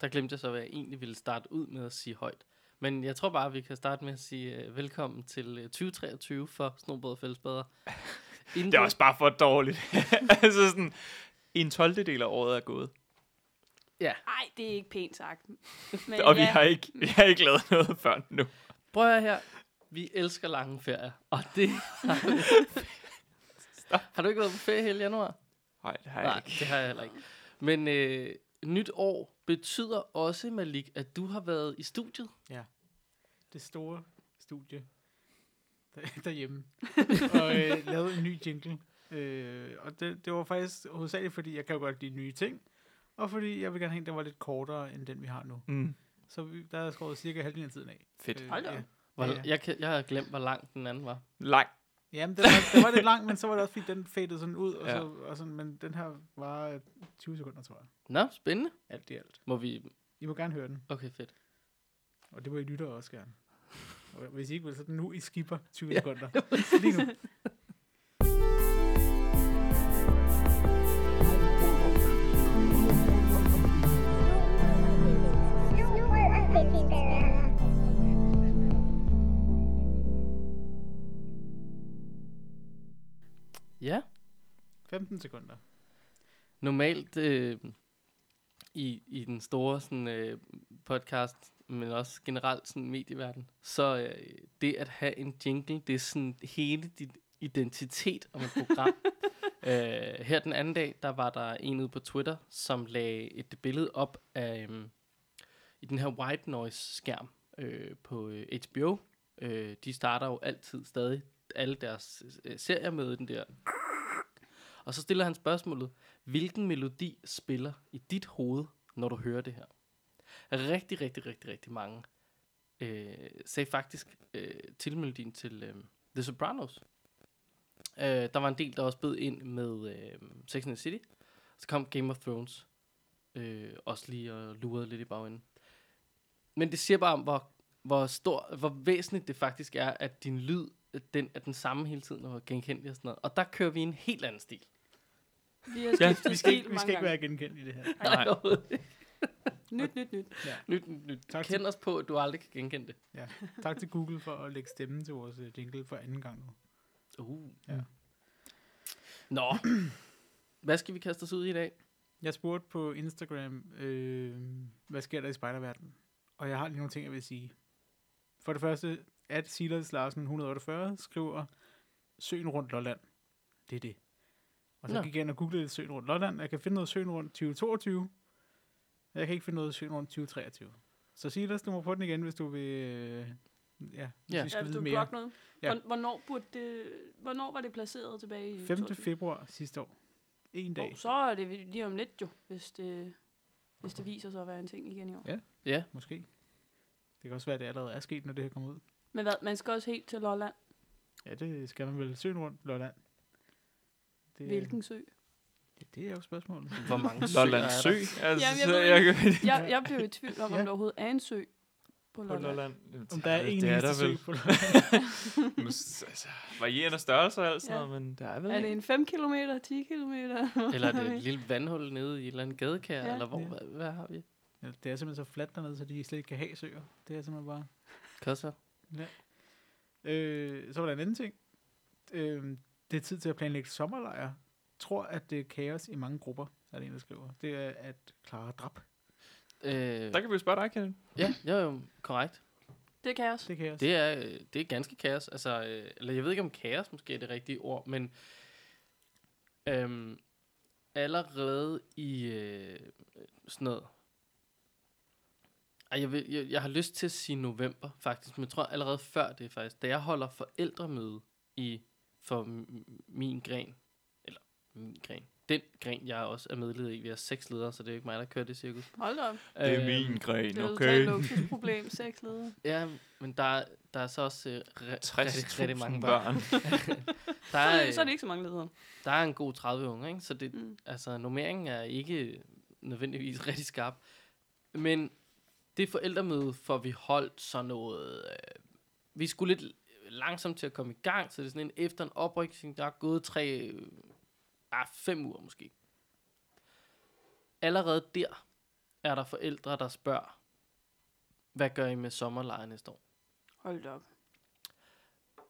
Der glemte jeg så, hvad jeg egentlig ville starte ud med at sige højt. Men jeg tror bare, at vi kan starte med at sige uh, velkommen til uh, 2023 for Snobrød og Fællesbader. Det er også bare for dårligt. altså sådan, en 12. del af året er gået. Nej, det er ikke pænt sagt. Men Og vi ja, har ikke, vi har ikke lavet noget før nu. Prøv at her. Vi elsker lange ferier, og det har du, har du ikke været på ferie hele januar? Nej, det har jeg Nej, ikke. det har jeg heller ikke. Men øh, nyt år betyder også, Malik, at du har været i studiet. det store studie der, derhjemme, og øh, lavede en ny jingle. Øh, og det, det var faktisk hovedsageligt, fordi jeg kan jo godt lide nye ting, og fordi jeg vil gerne have en, der var lidt kortere end den, vi har nu. Mm. Så vi, der er skåret cirka halvdelen af tiden af. Fedt. Hold da op. ja. Hvor, Ja, ja. Jeg, kan, jeg har glemt, hvor lang den anden var. Lang. Jamen, den var, den var lidt lang, men så var det også, fordi den fadede sådan ud, og Ja. så, og sådan, men den her var øh, 20 sekunder, tror jeg. Nå, spændende. Alt i alt. Må vi... I må gerne høre den, Okay, fedt. og det må I lytte også gerne. Og hvis I ikke vil, så den nu i skipper 20 sekunder. Lige nu. 15 sekunder. normalt øh, i, i den store sådan, øh, podcast, men også generelt sådan medieverden, så øh, det at have en jingle, det er sådan hele din identitet om et program. øh, her den anden dag, der var der en ude på Twitter, som lagde et billede op af øh, i den her white noise skærm øh, på øh, HBO. Øh, de starter jo altid stadig alle deres øh, serier med den der. Og så stiller han spørgsmålet, hvilken melodi spiller i dit hoved, når du hører det her? Rigtig, rigtig, rigtig, rigtig mange øh, sagde faktisk øh, tilmelodien til øh, The Sopranos. Øh, der var en del, der også bød ind med øh, Sex and the City. Så kom Game of Thrones øh, også lige og lurede lidt i bagenden. Men det siger bare om, hvor, hvor, stor, hvor væsentligt det faktisk er, at din lyd den er den samme hele tiden og genkendelig og sådan noget. Og der kører vi en helt anden stil. Vi har Ja, Vi skal, ikke, vi skal ikke være genkendt i det her. Nej. Nyt, nyt, nyt. Nyt, nyt, nyt. Tak til- Kend os på, at du aldrig kan genkende det. Ja. Tak til Google for at lægge stemmen til vores øh, jingle for anden gang nu. Uh. Ja. Nå. Hvad skal vi kaste os ud i i dag? Jeg spurgte på Instagram, øh, hvad sker der i spejderverdenen? Og jeg har lige nogle ting, jeg vil sige. For det første, at Silas Larsen 148 skriver Søen rundt Lolland. Det er det. Og så Nå. gik jeg ind og googlede lidt Søen rundt Lolland. Jeg kan finde noget Søen rundt 2022. Jeg kan ikke finde noget Søen rundt 2023. Så Silas, du må få den igen, hvis du vil... Øh, ja, hvis Ja. vi skal Ja, vide du mere. blok noget. Ja. Hvor- Hvornår, burde det, hvornår var det placeret tilbage i 5. 22? februar sidste år. En dag. Oh, så er det lige om lidt jo, hvis det, hvis det viser sig at være en ting igen i år. Ja. Ja. Måske. Det kan også være, at det allerede er sket, når det her kommer ud. Men hvad, man skal også helt til Lolland. Ja, det skal man vel. Søen rundt Lolland. Det, Hvilken sø? Ja, det er jo spørgsmålet. Hvor mange søer Lolland er Sø. der? Altså, Jamen, jeg så ved jeg, Jeg, jeg blev i tvivl om, om Ja. der overhovedet er en sø på på Lolland. Lolland. Om der er en det er der sø vel. på Lolland. Altså, varierende størrelser og alt sådan Ja. noget, men der er vel Er det en. en 5 km, 10 km? Eller er det et lille vandhul nede i et eller andet gadekær? Ja. Ja. Eller hvor, Ja. hvad, hvad har vi? Ja, det er simpelthen så fladt dernede, så de slet ikke kan have søer. Det er simpelthen bare... Kosser? Øh, så var der en anden ting. Øh, det er tid til at planlægge sommerlejr. Tror, at det er kaos i mange grupper, er det en, der skriver. Det er at klare drab. Øh, Der kan vi jo spørge dig, Kenneth. ja, jo, jo, korrekt. Det jeg også. Det er kaos. Det er, øh, det er ganske kaos. Altså, øh, eller jeg ved ikke, om kaos måske er det rigtige ord, men øhm, allerede i øh, sådan noget... Ej, jeg, vil, jeg, jeg har lyst til at sige november, faktisk, men jeg tror allerede før det faktisk, da jeg holder forældremøde i, for min gren, eller min gren, den gren, jeg også er medled i, vi har seks ledere, så det er jo ikke mig, der kører det cirkus. Hold da op. Det er min gren, Det er jo okay? okay. et luksusproblem, seks ledere. Ja, men der, der er så også øh, re- rigtig, rigtig 60.000 mange børn. børn. Der er, Så, er det- så er øh, det ikke så mange ledere. der er en god 30 unge, ikke? så det, Mm. altså, normeringen er ikke nødvendigvis rigtig skarp. Men det forældremøde får vi holdt sådan noget... Øh, vi skulle lidt langsomt til at komme i gang, så det er sådan en efter en oprykning, der er gået tre, øh, ah, fem uger måske. Allerede der, er der forældre, der spørger, hvad gør I med sommerlejre næste år? Hold op.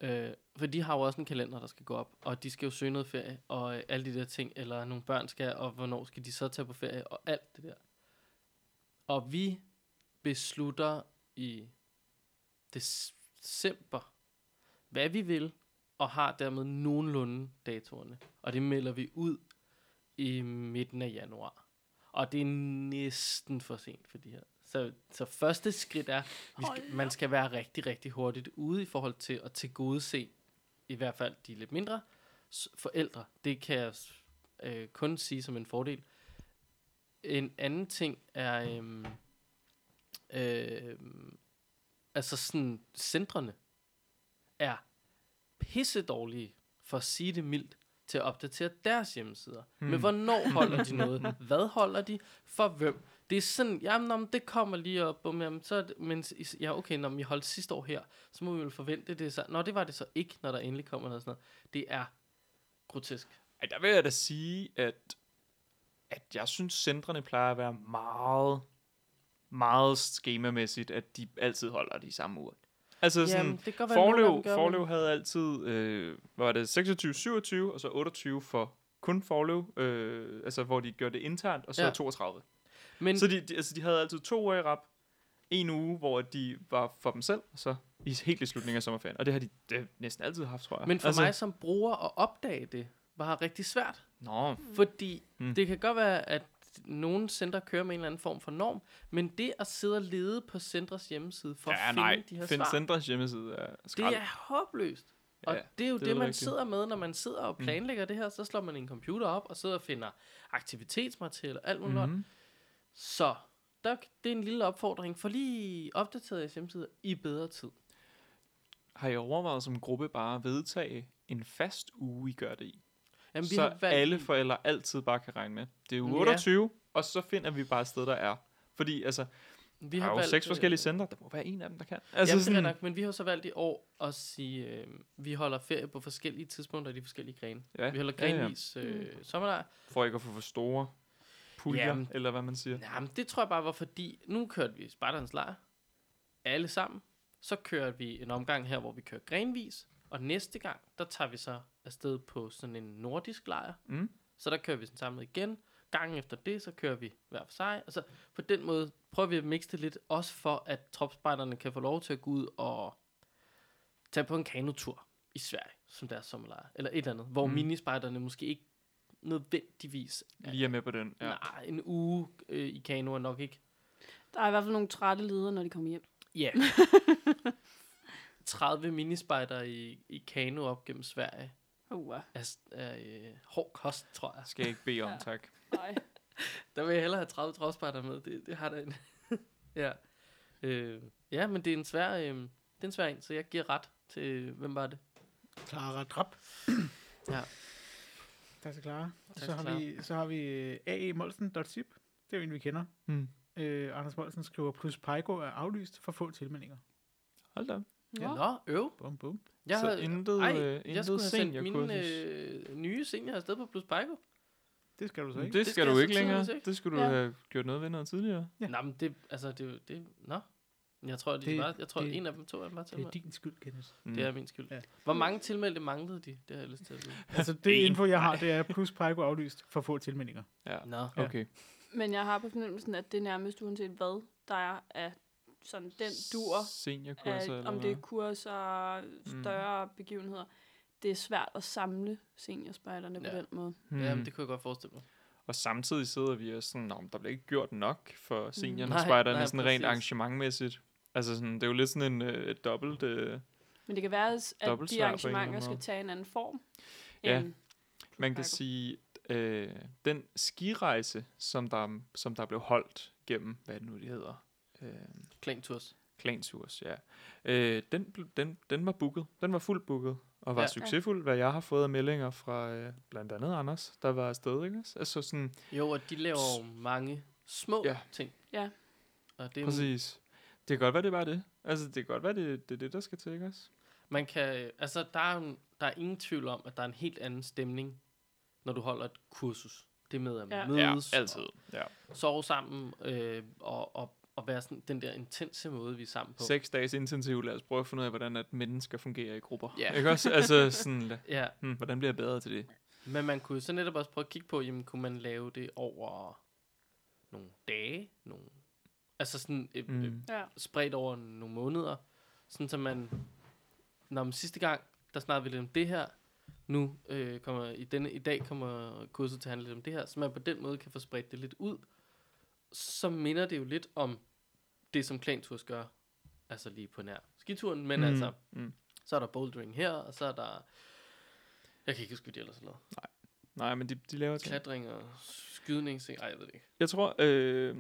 Øh, for de har jo også en kalender, der skal gå op, og de skal jo søge noget ferie, og øh, alle de der ting, eller nogle børn skal, og hvornår skal de så tage på ferie, og alt det der. Og vi beslutter i december, hvad vi vil, og har dermed nogenlunde datoerne. Og det melder vi ud i midten af januar. Og det er næsten for sent for de her. Så, så første skridt er, vi skal, man skal være rigtig, rigtig hurtigt ude i forhold til at tilgodese, i hvert fald de lidt mindre forældre. Det kan jeg øh, kun sige som en fordel. En anden ting er, øhm, øh, altså sådan, centrene er pisse dårlige, for at sige det mildt, til at opdatere deres hjemmesider. Hmm. Men hvornår holder de noget? Hvad holder de? For hvem? Det er sådan, jamen, nå, men det kommer lige op, og jamen, så det, men, ja, okay, når vi holdt sidste år her, så må vi vel forvente det. Så, nå, det var det så ikke, når der endelig kommer noget sådan noget. Det er grotesk. Ej, der vil jeg da sige, at, at jeg synes, centrene plejer at være meget, meget skemamæssigt, at de altid holder de samme uger. Altså sådan, Jamen, det godt være, gør, Forlev men- havde altid, øh, hvad var det, 26, 27, og så 28 for kun Forlev, øh, altså hvor de gjorde det internt, og så Ja. ja. 32. Men, Så de, de, altså, de havde altid to uger i rap, en uge, hvor de var for dem selv, og så i, helt i slutningen af sommerferien. Og det har de det næsten altid haft, tror jeg. men for altså, mig som bruger at opdage det, var rigtig svært. Nå, Fordi mm. det kan godt være, at nogle centre kører med en eller anden form for norm, men det at sidde og lede på centres hjemmeside for ja, at finde nej, de her Find svar, Centres hjemmeside er det skrald. er håbløst. Og Ja, det er jo det det, det man rigtigt. sidder med, når man sidder og Mm. planlægger mm. det her, så slår man en computer op og sidder og finder aktivitetsmateriale og alt muligt. Mm. Så der, det er en lille opfordring for lige opdateret jeres hjemmeside i bedre tid. Har I overvejet som gruppe bare at vedtage en fast uge, I gør det i? Jamen, så valgt alle forældre altid bare kan regne med. Det er uge Ja. 28, og så finder vi bare et sted, der er. Fordi altså, vi vi har jo seks øh, forskellige centre. Der må være en af dem, der kan. Altså Jamen, sådan, det er nok, men vi har så valgt i år at sige, øh, vi holder ferie på forskellige tidspunkter i de forskellige grene. ja, Vi holder ja, ja. grenvis øh, sommerlejr. For ikke at få for store puljer, Jamen. eller hvad man siger. Jamen, det tror jeg bare var fordi, nu kørte vi Spartans lejr, alle sammen. Så kørte vi en omgang her, hvor vi kører grenvis. Og næste gang, der tager vi så afsted på sådan en nordisk lejr. Mm. Så der kører vi sådan samlet igen. Gangen efter det, så kører vi hver for sig. Altså, på den måde prøver vi at mixe det lidt, også for at tropspejderne kan få lov til at gå ud og tage på en kanotur i Sverige, som deres sommerlejr. Eller et eller andet, hvor Mm. minispejderne måske ikke nødvendigvis... Lige er med på den. Ja. Nej, en uge øh, i kano er nok ikke... Der er i hvert fald nogle trætte ledere, når de kommer hjem. Ja. 30 minispejder i, i kano op gennem Sverige. Uh, Er, s- er øh, hård kost, tror jeg. Skal jeg ikke bede om, Ja. tak. nej. Der vil jeg hellere have 30 tropspejder med. Det, det har der en. ja. Øh, ja, men det er en svær, øh, det er en svær en, så jeg giver ret til, hvem var det? Clara Drap. Ja. Tak til Clara. Tak så har, vi, så har vi øh, aemolsen.zip. Det er jo en, vi kender. Hmm. Øh, Anders Molsen skriver, plus Pejko er aflyst for få tilmeldinger. Hold da. Ja. Nå, øv. Bum, bum. Jeg så havde, intet, ej, øh, jeg intet skulle have sendt mine øh, nye senior afsted på Plus Pejko. Det skal du så Det, ikke. det Det skal skal du jeg ikke længere. ikke. Det skulle du Ja. have gjort noget ved noget tidligere. Ja. Ja. Nå, men det, altså, det, er det, nå. Jeg tror, de Det- var, jeg tror, det- en af dem, to af dem var til Det er din skyld, Kenneth. Mm. Det er min skyld. Ja. Hvor mange tilmeldte manglede de? Det har jeg lyst til at vide. Altså, det info, jeg har, det er plus Pejko aflyst for få tilmeldinger. Ja. Nå. Ja. Okay. Men jeg har på fornemmelsen, at det er nærmest uanset hvad, der er af sådan den dur, Seniorkurser, af, om det er kurser, større mm. begivenheder. Det er svært at samle seniorspejderne ja. på Ja. den måde. Hmm. Jamen, det kunne jeg godt forestille mig. Og samtidig sidder vi og sådan, "Nå, men der bliver ikke gjort nok for seniorerne Nej, spejderne, nej, sådan rent præcis. arrangementmæssigt. Altså sådan, det er jo lidt sådan en øh, et dobbelt... Øh, Men det kan være, at de arrangementer skal tage en anden form. Ja. man kan sige, øh, den skirejse, som der, som der blev holdt gennem, hvad det nu det hedder, øh, Klanturs. Klansurs, ja. Øh, den, den, den var booket. Den var fuldt booket. Og var Ja. ja. succesfuld, hvad jeg har fået af meldinger fra øh, blandt andet Anders, der var afsted, ikke? Altså sådan, Jo, og de laver jo mange små Ja. ting. Ja. Og det er, præcis. Det kan godt være, det var det. Altså, det kan godt være, det, det er det, der skal til, ikke også? Man kan, altså, der er, der er ingen tvivl om, at der er en helt anden stemning, når du holder et kursus. Det med at Ja. Ja, mødes, altid. Ja. og sove sammen, øh, og, og, og være sådan den der intense måde, vi er sammen på. Seks dages intensiv, lad os prøve at finde ud af, hvordan at mennesker fungerer i grupper. Ja. Ikke også? Altså sådan, Ja, hmm, hvordan bliver jeg bedre til det? men man kunne så netop også prøve at kigge på, jamen kunne man lave det over nogle dage, nogle, altså sådan øh, mm. øh, Mm. Ja. spredt over nogle måneder, sådan så man, når man sidste gang, der snakkede vi lidt om det her, nu øh, kommer, i, denne, i dag kommer kurset til at handle lidt om det her, så man på den måde kan få spredt det lidt ud, så minder det jo lidt om det, som Klanturs gør, altså lige på nær skituren, men mm. altså, Mm. så er der bouldering her, og så er der, jeg kan ikke huske, hvad de ellers har lavet, Nej, men de, de laver ting. klatring og skydning, ej, jeg ved det ikke. Jeg tror, øh,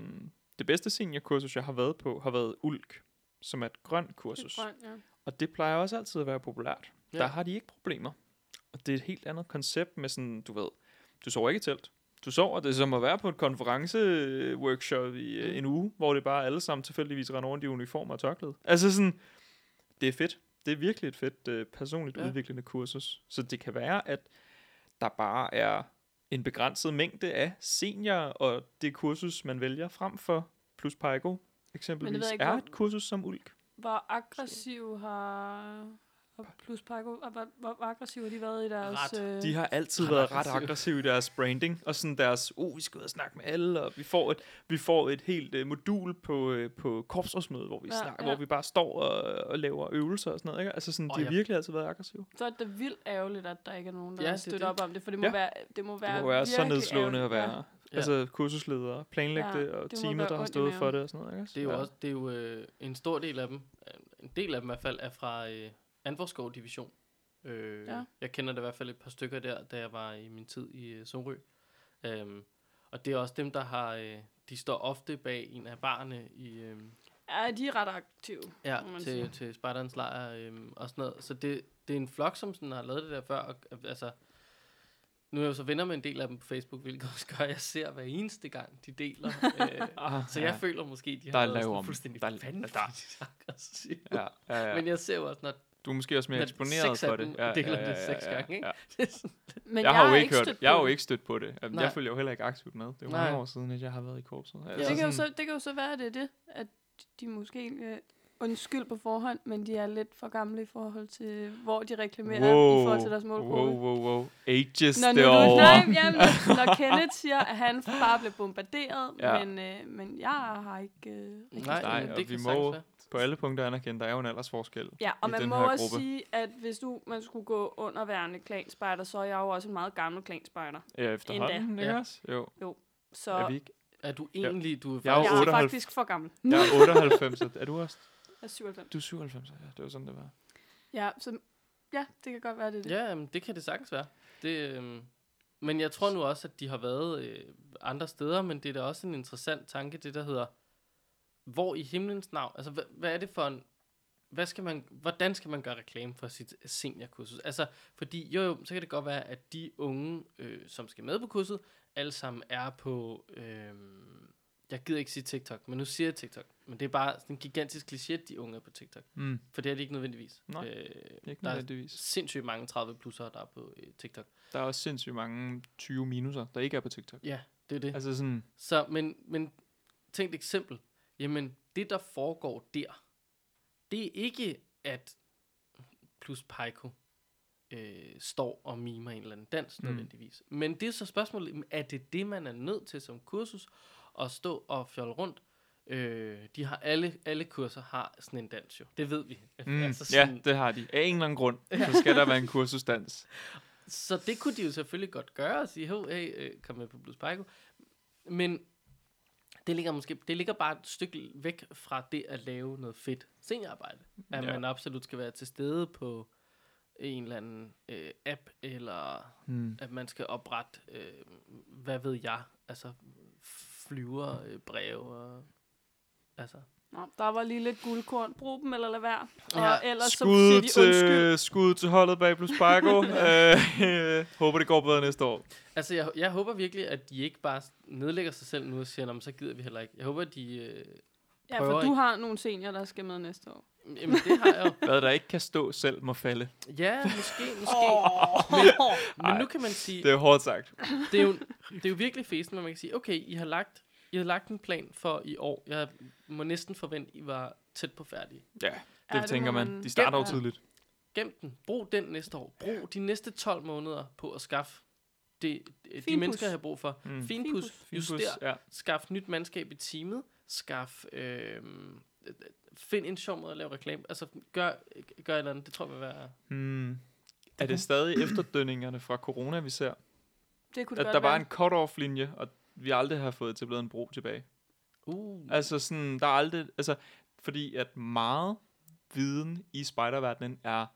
det bedste seniorkursus, jeg har været på, har været ULK, som er et grønt kursus. Grøn, ja. Og det plejer også altid at være populært. Ja. Der har de ikke problemer. Og det er et helt andet koncept med sådan, du ved, du sover ikke i telt. Du sover, det er som at være på et konferenceworkshop i Mm. mm. en uge, hvor det bare alle sammen tilfældigvis render rundt i uniformer og tørklæde. Altså sådan, det er fedt. Det er virkelig et fedt øh, personligt Ja. udviklende kursus. Så det kan være, at der bare er en begrænset mængde af seniorer, og det kursus, man vælger frem for, plus Paigo eksempelvis, ikke, er et kursus som Ulk. Hvor aggressiv har... Og plus Paco, og hvor, hvor aggressiv har de været i deres... Ret. Øh, De har altid ret været ret aggressive. aggressive i deres branding, og sådan deres, oh, vi skal ud og snakke med alle, og vi får et, vi får et helt uh, modul på, uh, på korpsrådsmødet, hvor vi, Ja, ja, snakker, ja. hvor vi bare står og, og laver øvelser og sådan noget, ikke? Altså sådan, Og de har virkelig altid været aggressive. Så er det vildt ærgerligt, at der ikke er nogen, der Ja, ja, er støtter op om det, for det må Ja. være, det må være Det må være så nedslående at være Ja. altså kursusledere, planlægge Ja, det, og det teamet, der har stået for det og sådan noget, ikke? Det er jo ja. også det er jo øh, en stor del af dem, øh, en del af dem i hvert fald, er fra øh, Andvorskov Division. Øh, Ja. Jeg kender det i hvert fald et par stykker der, da jeg var i min tid i øh, Sorø. Øhm, og det er også dem, der har, øh, de står ofte bag en af barne i, øh, Ja, de er ret aktive. ja, til, sige. til Spartans lejr øh, og sådan noget. Så det, det er en flok, som sådan har lavet det der før. Og, øh, altså, nu er jeg jo så venner med en del af dem på Facebook, hvilket også gør, at jeg ser hver eneste gang, de deler. øh, Ah, så jeg føler måske, de Der har er været lav sådan om- fuldstændig der er- vanvittigt aggressive. ja, ja, ja. Men jeg ser jo også, når du er måske også mere eksponeret seks for det. Ja, deler ja, det ja, seks ja, gange, ikke? ja. det Men jeg har jo ikke hørt, stødt jeg har på jo det. ikke stødt på det. Jamen, jeg følger jo heller ikke aktivt med. Det er jo mange år siden, at jeg har været i korpset. Altså, Det kan, jo så, det kan jo så være, det er det, at de måske øh, undskyld på forhånd, men de er lidt for gamle i forhold til, hvor de reklamerer wow. i forhold til deres målgruppe. Wow, wow, wow. Ages Når, nu, det du, over. nej, jamen, når, når Kenneth siger, at han bare blev bombarderet, Ja. ja. men, øh, men jeg har ikke... Øh, rigtig nej, Nej, men og det vi må-. På alle punkter anerkendt, der er jo en aldersforskel. Ja, og i man den må her også gruppe. sige, at hvis du, man skulle gå underværende klanspejder, så er jeg jo også en meget gammel klanspejder. Ja, efterhånden, Endda. ikke Ja. også? Jo. Så Er vi ikke? Er du egentlig, du er Jeg er jo jeg er 98. faktisk for gammel. Jeg er 98. er du også? Jeg er 97. Du er 97, ja. Det var sådan, det var. Ja, så ja, det kan godt være, det er det. Ja, jamen, det kan det sagtens være. Det, øhm, men jeg tror nu også, at de har været øh, andre steder, men det er da også en interessant tanke, det der hedder, hvor i himlens navn, altså hvad, hvad er det for en, hvad skal man, hvordan skal man gøre reklame for sit seniorkursus? Altså, fordi jo, jo, så kan det godt være, at de unge, øh, som skal med på kurset, alle sammen er på, øh, jeg gider ikke sige TikTok, men nu siger jeg TikTok, men det er bare sådan en gigantisk kliché, at de unge er på TikTok, Mm. for det er de ikke nødvendigvis. Nej, øh, Ikke der er nødvendigvis. sindssygt mange 30 plussere, der er på øh, TikTok. Der er også sindssygt mange 20 minuser, der ikke er på TikTok. Ja, det er det. Altså, Altså sådan, så, men, men tænk et eksempel. Jamen, det der foregår der, det er ikke, at plus Pico øh, står og mimer en eller anden dans Mm. mm. nødvendigvis. Men det er så spørgsmålet, er det det, man er nødt til som kursus, at stå og fjolle rundt? Øh, de har alle, alle kurser har sådan en dans jo. Det ved vi. mm, altså ja, det har de. Af en eller anden grund, så skal der være en kursusdans. Så det kunne de jo selvfølgelig godt gøre og sige, hey, øh, kom med på Blues Pico. Men det ligger måske, det ligger bare et stykke væk fra det at lave noget fedt seniorarbejde. At Ja. man absolut skal være til stede på en eller anden øh, app, eller Mm. at man skal oprette, øh, hvad ved jeg, altså flyver, øh, breve og altså. Nå, der var lige lidt guldkorn. Brug dem eller lad være. Og Ja, ellers så siger Skud de undskyld. til, skud til holdet bag Plus Parko. øh, håber, det går bedre næste år. Altså, jeg, jeg håber virkelig, at de ikke bare nedlægger sig selv nu og siger, "Nå, men så gider vi heller ikke. Jeg håber, at de øh, Ja, for du har nogle senior, der skal med næste år. Jamen, det har jeg jo. Hvad der ikke kan stå selv må falde. Ja, måske, måske. Men, men nu kan man sige, Det er hårdt sagt. det er jo, det er jo virkelig festen, når man kan sige, okay, I har lagt, I har lagt en plan for i år. Jeg må næsten forvente, I var tæt på færdige. Ja, det, Ja, det tænker man. man- De starter jo tidligt. Gem den. Brug den næste år. Brug de næste 12 måneder på at skaffe det, de Finpus. mennesker, jeg har brug for. Mm. Finpus, Finpus. juster, Ja. skaff nyt mandskab i teamet, skaff, øh, find en sjov måde at lave reklame. Altså, gør, gør et eller andet. Det tror jeg vil være... Hmm. Er det stadig efterdønningerne fra corona, vi ser? Det kunne det At godt der var være. en cut-off-linje, og vi aldrig har fået etableret en bro tilbage. Uh, Altså sådan, der er aldrig, altså, fordi at meget viden i spiderverdenen er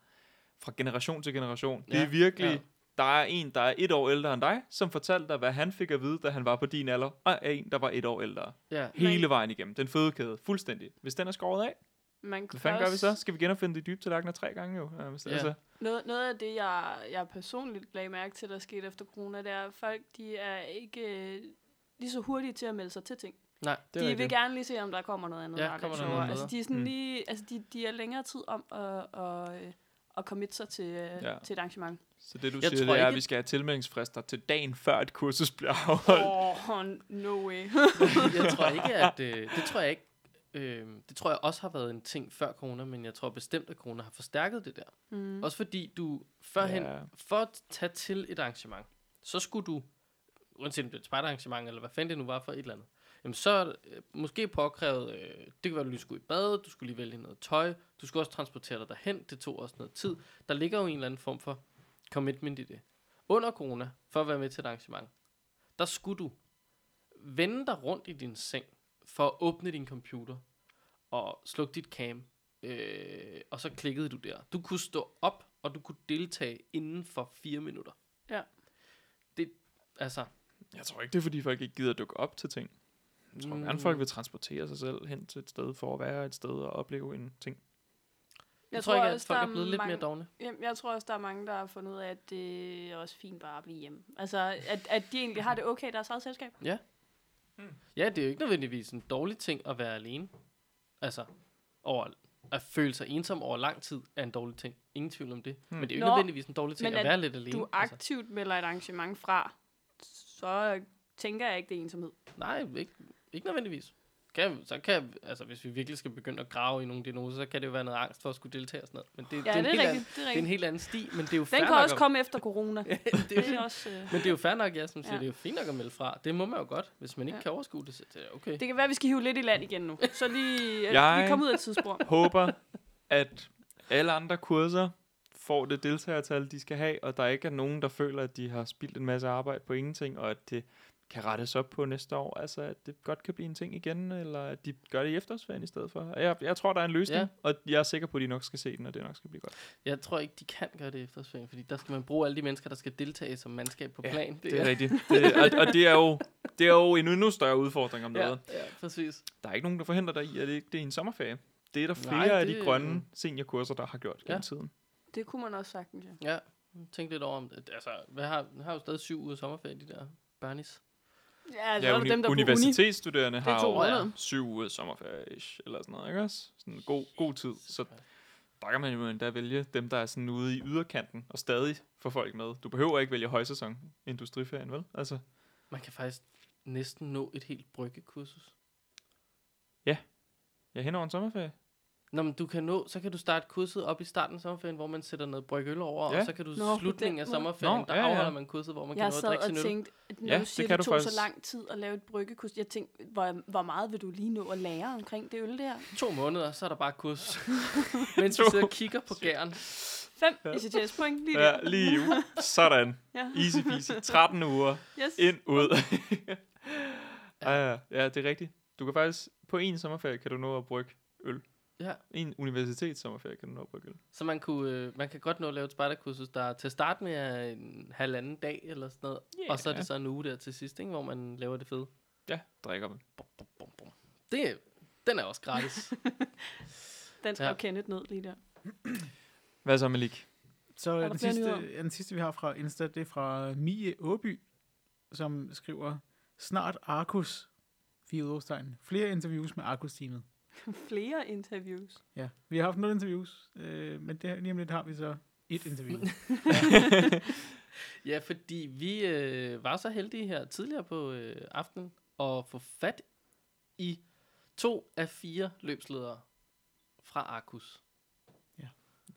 fra generation til generation. Det Ja, er virkelig, ja. der er en, der er et år ældre end dig, som fortalte dig, hvad han fik at vide, da han var på din alder, og er en, der var et år ældre. ja. Hele vejen igennem. Den fødekæde, fuldstændig. Hvis den er skåret af, Man hvad fanden gør vi så? Skal vi genopfinde de dybe tallerkener tre gange jo? Ja, hvis, Ja. altså, Noget, noget af det, jeg, jeg personligt lagde mærke til, der skete efter corona, det er, at folk de er ikke lige så hurtige til at melde sig til ting. Nej, det De vil rigtigt. gerne lige se, om der kommer noget andet. Ja, der er kommer der noget altså, de er sådan Mm. lige, altså, de, de er længere tid om at, at, øh, at committe sig til, ja. Ja. til et arrangement. så det du Jeg siger, tror det er, at vi skal have tilmeldingsfrister til dagen før et kursus bliver afholdt. Åh, oh, no way. jeg tror ikke, at... Øh, det tror jeg ikke... Øh, det tror jeg også har været en ting før corona, men jeg tror bestemt, at corona har forstærket det der. mm. Også fordi du førhen, Ja. for at tage til et arrangement, så skulle du, uanset om det er et spejderarrangement, eller hvad fanden det nu var for et eller andet, jamen så er det, øh, måske påkrævet, øh, det kan være, at du skulle i bad, du skulle lige vælge noget tøj, du skulle også transportere dig derhen, det tog også noget tid. Der ligger jo en eller anden form for commitment i det. Under corona, for at være med til et arrangement, der skulle du vende dig rundt i din seng, for at åbne din computer, og slukke dit cam, øh, og så klikkede du der. Du kunne stå op, og du kunne deltage inden for fire minutter. Ja. Det, altså... Jeg tror ikke, det er, fordi folk ikke gider at dukke op til ting. Jeg tror gerne, folk vil transportere sig selv hen til et sted, for at være et sted og opleve en ting. Jeg, jeg tror ikke, at også, folk der er blevet lidt mange, mere dogne. Jamen, jeg tror også, der er mange, der har fundet ud af, at det er også fint bare at blive hjemme. Altså, at, at de egentlig har det okay i deres eget selskab. Ja, det er jo ikke nødvendigvis en dårlig ting at være alene. Altså, over, at føle sig ensom over lang tid er en dårlig ting. Ingen tvivl om det. Hmm. Men det er jo ikke Nå, nødvendigvis en dårlig ting at at være lidt alene. Du altså. aktivt melder et arrangement fra, så tænker jeg ikke, det er ensomhed. Nej, ikke, ikke nødvendigvis. Kan, så kan, altså, hvis vi virkelig skal begynde at grave i nogle diagnoser, så kan det jo være noget angst for at skulle deltage og sådan noget. Men det, Ja, det, er, en det helt er anden, rigtigt. Det er det er en helt anden sti, men det er jo Den kan også at- komme efter corona. det er Det er også... Øh, Men det er jo fair nok, ja, som siger, Ja. det er jo fint nok at melde fra. Det må man jo godt, hvis man ikke Ja. kan overskue det. Så det er okay. det kan være, at vi skal hive lidt i land igen nu. Så lige... Jeg- Vi kommer ud af et tidsspor. Håber, at alle andre kurser får det deltagertal, de skal have, og der ikke er nogen, der føler, at de har spildt en masse arbejde på ingenting, og at det kan rettes op på næste år. Altså, at det godt kan blive en ting igen, eller at de gør det i efterårsferien i stedet for. Jeg, jeg tror, der er en løsning, Ja. og jeg er sikker på, at de nok skal se den, og det nok skal blive godt. Jeg tror ikke, de kan gøre det efter efterårsferien, fordi der skal man bruge alle de mennesker, der skal deltage som mandskab på Ja, plan. Det er rigtigt. Det, og, og det er jo det er jo en endnu større udfordring om Ja, noget. ja, præcis. Der er ikke nogen, der forhindrer dig i, at det ikke det er en sommerferie. Det er der flere Nej, Nej, af det- de grønne seniorkurser, der har gjort gennem Ja. tiden. Det kunne man også sagtens, ja. Ja, tænk lidt over om det. Altså, hvad har, har jo stadig syv uger sommerferie, de der børnis. Ja, så Ja, uni- dem, der er uni. universitetsstuderende er har jo måneder. syv uger sommerferie eller sådan noget, ikke også? Sådan en god, god tid. Så der kan man jo endda vælge dem, der er sådan ude i yderkanten og stadig få folk med. Du behøver ikke vælge højsæson industriferien, vel? Altså, Man kan faktisk næsten nå et helt bryggekursus. ja, hen over en sommerferie. Nå, men du kan nå, så kan du starte kurset op i starten af sommerferien, hvor man sætter noget brygøl over, Ja. og så kan du Nå, slutningen af sommerferien, Nå, der ja, ja. afholder man kurset, hvor man Jeg kan nå at sad drikke og sin øl. tænkte, at når Ja, du det siger, kan det du tog faktisk. så lang tid at lave et bryggekus, jeg tænkte, hvor, hvor meget vil du lige nå at lære omkring det øl der? To måneder, så er der bare kursus. Mens vi To. sidder og kigger på gæren. Fem ja. ECTS point lige Ja, der. lige i uge. Sådan. Ja. Easy peasy. 13 uger. Yes. Ind, ud. ja. ja, ja, det er rigtigt. Du kan faktisk, på en sommerferie kan du nå at brygge øl. Ja. En universitetssommerferie kan du nå at øl. Så man, kunne, øh, man kan godt nå at lave et spejderkursus, der til start med er en halvanden dag eller sådan noget. Yeah. Og så er det så en uge der til sidst, ikke, hvor man laver det fede. Ja, drikker man. Bum, bum, bum, bum. Det, den er også gratis. Den skrev Ja. ja. Kenneth ned lige der. Hvad så, Malik? Så den sidste, den sidste, vi har fra Insta, det er fra Mie Åby, som skriver, snart Arkus, fire udråbstegn. Flere interviews med Arkus-teamet. Flere interviews. Ja, vi har haft nogle interviews, øh, men det, lige om lidt har vi så et interview. Ja, fordi vi øh, var så heldige her tidligere på øh, aftenen at få fat i to af fire løbsledere fra Arcus.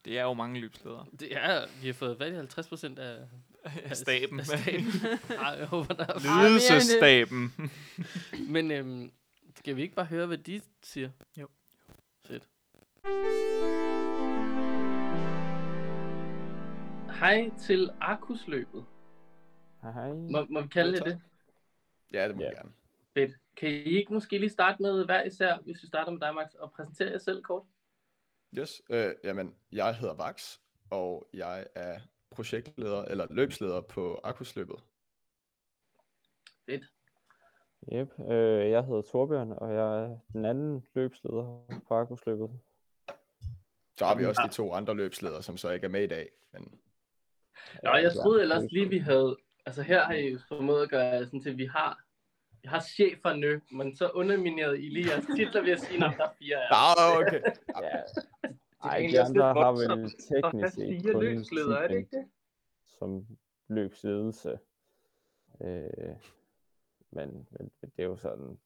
Det er jo mange løbsledere. Det er, vi har fået fat i 50 procent af, af Staben. Af staben. Ej, jeg håber, der er. Men øhm, skal vi ikke bare høre, hvad de siger? Jo. Fedt. Hej til Arkusløbet. Hej, hej. Må, må vi kalde det det? Ja, det må Ja. jeg gerne. Fedt. Kan I ikke måske lige starte med hver især, hvis vi starter med dig, Max, og præsentere jer selv kort? Yes. Øh, jamen, jeg hedder Vax, og jeg er projektleder, eller løbsleder på Akkusløbet. Yep. Øh, jeg hedder Torbjørn, og jeg er den anden løbsleder på Arkusløbet. Så har vi også de to andre løbsledere, som så ikke er med i dag. Men Nå, jeg troede ellers lige, vi havde... Altså her har I jo formået at gøre sådan til, at vi har, vi har cheferne, men så underminerede I lige jeres titler ved at sige, at der er fire af jer. ah, okay. Ja. er Ej, de andre har vel teknisk set fire kun løbsledere, er det ikke det? som løbsledelse. Øh, men, men det er jo sådan,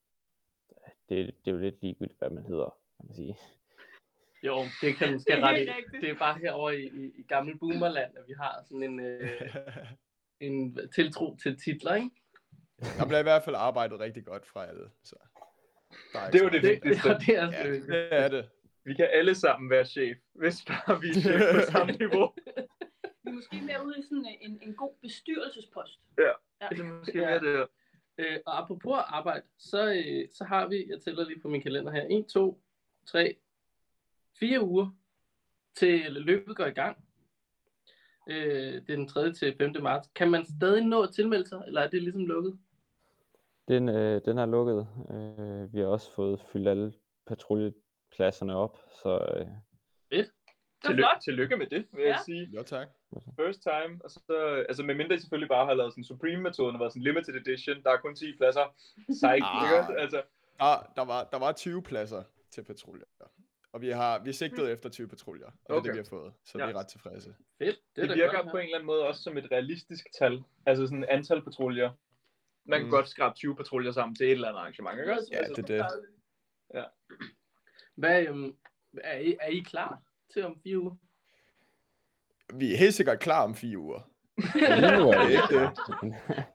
det, det er jo lidt ligegyldigt, hvad man hedder, kan man sige. Jo, det kan du måske Det er ret i. helt rigtigt. Det er bare herovre i, i, i gamle boomerland, at vi har sådan en, øh, en tiltro til titler, ikke? Der bliver i hvert fald arbejdet rigtig godt fra alle. Så er Det er jo det så- Det, det, det er Ja, det er det. Vi kan alle sammen være chef, hvis bare vi er chef på samme niveau. Vi er måske mere ude i sådan en, en god bestyrelsespost. Ja. Ja. Det er måske mere det. Øh, og apropos arbejde, så, øh, så har vi, jeg tæller lige på min kalender her, 1, 2, 3, 4 uger til løbet går i gang. Øh, det er den 3. til 5. marts. Kan man stadig nå at tilmelde sig, eller er det ligesom lukket? Den, øh, den er lukket. Øh, vi har også fået fyldt alle patruljepladserne op, så øh, Det er Tillykke, flot. tillykke med det, vil jeg Ja. sige. Jo, tak. First time. Og så, altså med mindre I selvfølgelig bare har lavet sådan Supreme-metoden og været sådan limited edition. Der er kun 10 pladser. Psych, Ah. ikke? Altså, Der, der, var, der var 20 pladser til patruljer. Og vi har vi sigtet efter 20 patruljer, og det er Okay. det, vi har fået. Så Ja. vi er ret tilfredse. Fedt. det, da virker godt, på en eller anden måde også som et realistisk tal. Altså sådan antal patruljer. Man kan Mm. godt skrabe 20 patruljer sammen til et eller andet arrangement, ikke også? Ja, Altså, det er det. Hvad, øhm, er, I, er I klar til om fire uger? Vi er helt sikkert klar om fire uger. lige nu er det ikke det.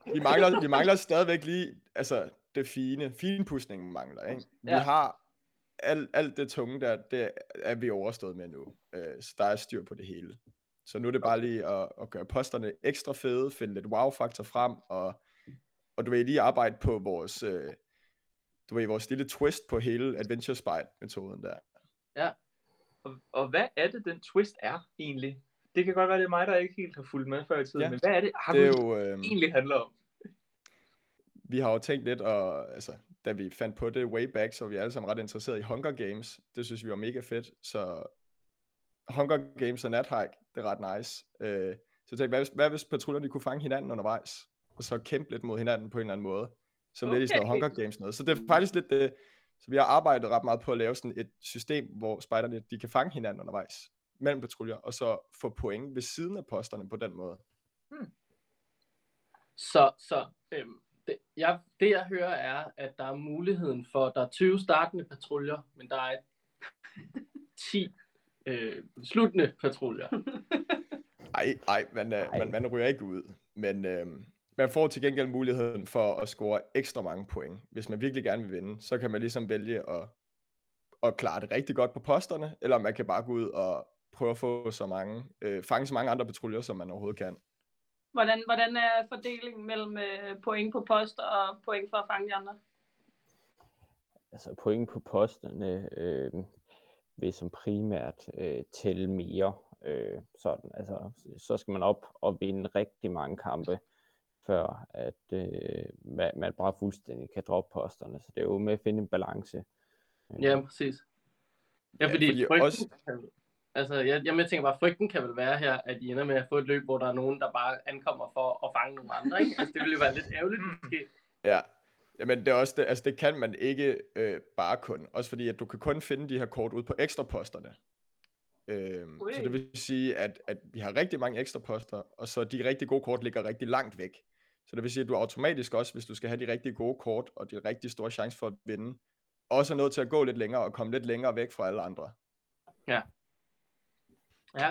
Vi mangler, vi mangler stadigvæk lige, altså det fine, finpudsningen mangler, ikke? Vi Ja. har alt, alt det tunge der, det er vi overstået med nu. Øh, så der er styr på det hele. Så nu er det bare lige at, at gøre posterne ekstra fede, finde lidt wow-faktor frem, og, og du vil lige arbejde på vores, øh, du ved, vores lille twist på hele Adventure Spite-metoden der. Og, og hvad er det, den twist er egentlig? Det kan godt være, det er mig, der ikke helt har fulgt med før i tiden, Ja. men hvad er det, har Det er jo, øh, egentlig handler om? vi har jo tænkt lidt, og altså, da vi fandt på det way back, så var vi alle sammen ret interesserede i Hunger Games. Det synes vi var mega fedt, så Hunger Games og Nathike, det er ret nice. Øh, så tænkte, hvad hvis, hvad hvis patruljerne kunne fange hinanden undervejs, og så kæmpe lidt mod hinanden på en eller anden måde, som okay. lidt i sådan. Hunger Games noget. Så det er faktisk lidt det, så vi har arbejdet ret meget på at lave sådan et system, hvor spejderne, de kan fange hinanden undervejs mellem patruljer, og så få point ved siden af posterne på den måde. Så, så øhm, det, jeg, det jeg hører er, at der er muligheden for, der er 20 startende patruljer, men der er 10 øh, sluttende patruljer. Ej, ej, man, øh, man, man ryger ikke ud. Men øh, man får til gengæld muligheden for at score ekstra mange point. Hvis man virkelig gerne vil vinde, så kan man ligesom vælge at, at klare det rigtig godt på posterne, eller man kan bare gå ud og prøve at få så mange, øh, fange så mange andre patruljer, som man overhovedet kan. Hvordan, hvordan er fordelingen mellem øh, point på post og point for at fange de andre? altså point på posterne øh, vil som primært øh, tælle mere. Øh, sådan, altså, så skal man op og vinde rigtig mange kampe, før at øh, man, man bare fuldstændig kan droppe posterne. Så det er jo med at finde en balance. Ja, præcis. Ja, Ja, fordi, fordi frygten også- altså, jeg, jamen, jeg tænker bare, frygten kan vel være her, at I ender med at få et løb, hvor der er nogen, der bare ankommer for at fange nogle andre, ikke? Altså, det ville jo være lidt ærgerligt, måske. Ja, Jamen, det er også det, altså det kan man ikke øh, bare kun. Også fordi, at du kan kun finde de her kort ud på ekstra posterne. Øhm, så det vil sige, at, at vi har rigtig mange ekstra poster, og så de rigtig gode kort ligger rigtig langt væk. Så det vil sige, at du automatisk også, hvis du skal have de rigtig gode kort, og de rigtig store chance for at vinde, også er nødt til at gå lidt længere og komme lidt længere væk fra alle andre. Ja,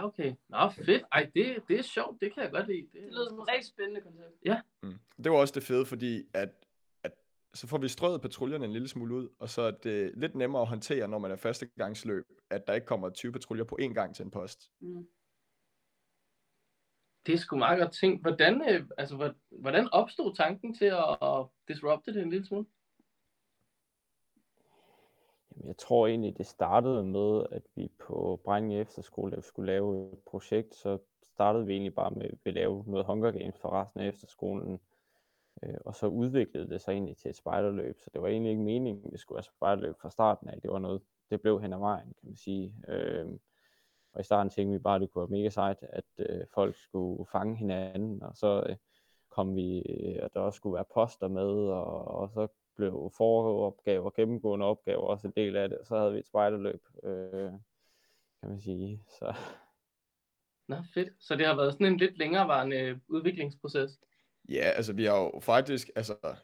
okay. Nå, fedt. Ej, det, det er sjovt. Det kan jeg godt lide. Det lyder som et rigtig spændende koncept. Mm. Det var også det fede, fordi at, at så får vi strøget patruljerne en lille smule ud, og så er det lidt nemmere at håndtere, når man er førstegangsløb, at der ikke kommer 20 patruljer på én gang til en post. Mm. Det er sgu meget godt tænkt. Hvordan, øh, altså, hvor- hvordan opstod tanken til at, at disrupte det en lille smule? Jamen, jeg tror egentlig, det startede med, at vi på Brænding Efterskole skulle lave et projekt, så startede vi egentlig bare med at lave noget Hunger Games for resten af efterskolen. Øh, og så udviklede det sig egentlig til et spejderløb, så det var egentlig ikke meningen, at det skulle være spejderløb fra starten af. Det var noget, det blev hen ad vejen, kan man sige. Øh, og i starten tænkte vi bare, at det kunne være mega sejt, at øh, folk skulle fange hinanden, og så øh, kom vi, øh, der også skulle være poster med, og, og så blev foropgaver, gennemgående opgaver også en del af det, så havde vi et spejderløb, øh, kan man sige. Så Nå, fedt. Så det har været sådan en lidt længerevarende udviklingsproces. Ja, altså vi har jo faktisk, altså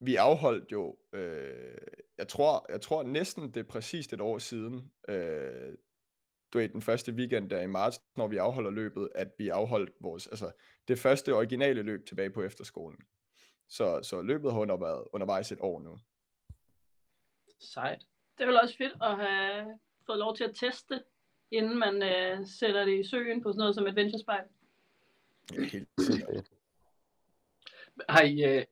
vi afholdt jo, øh, jeg tror, jeg tror næsten det er præcis et år siden, øh, du ved, den første weekend der i marts, når vi afholder løbet, at vi afholdt vores, altså det første originale løb tilbage på efterskolen. Så, så løbet har under, været undervejs et år nu. Sejt. Det er vel også fedt at have fået lov til at teste, inden man øh, sætter det i søen på sådan noget som Adventure Spy. Ja, helt sikkert. Har I, øh,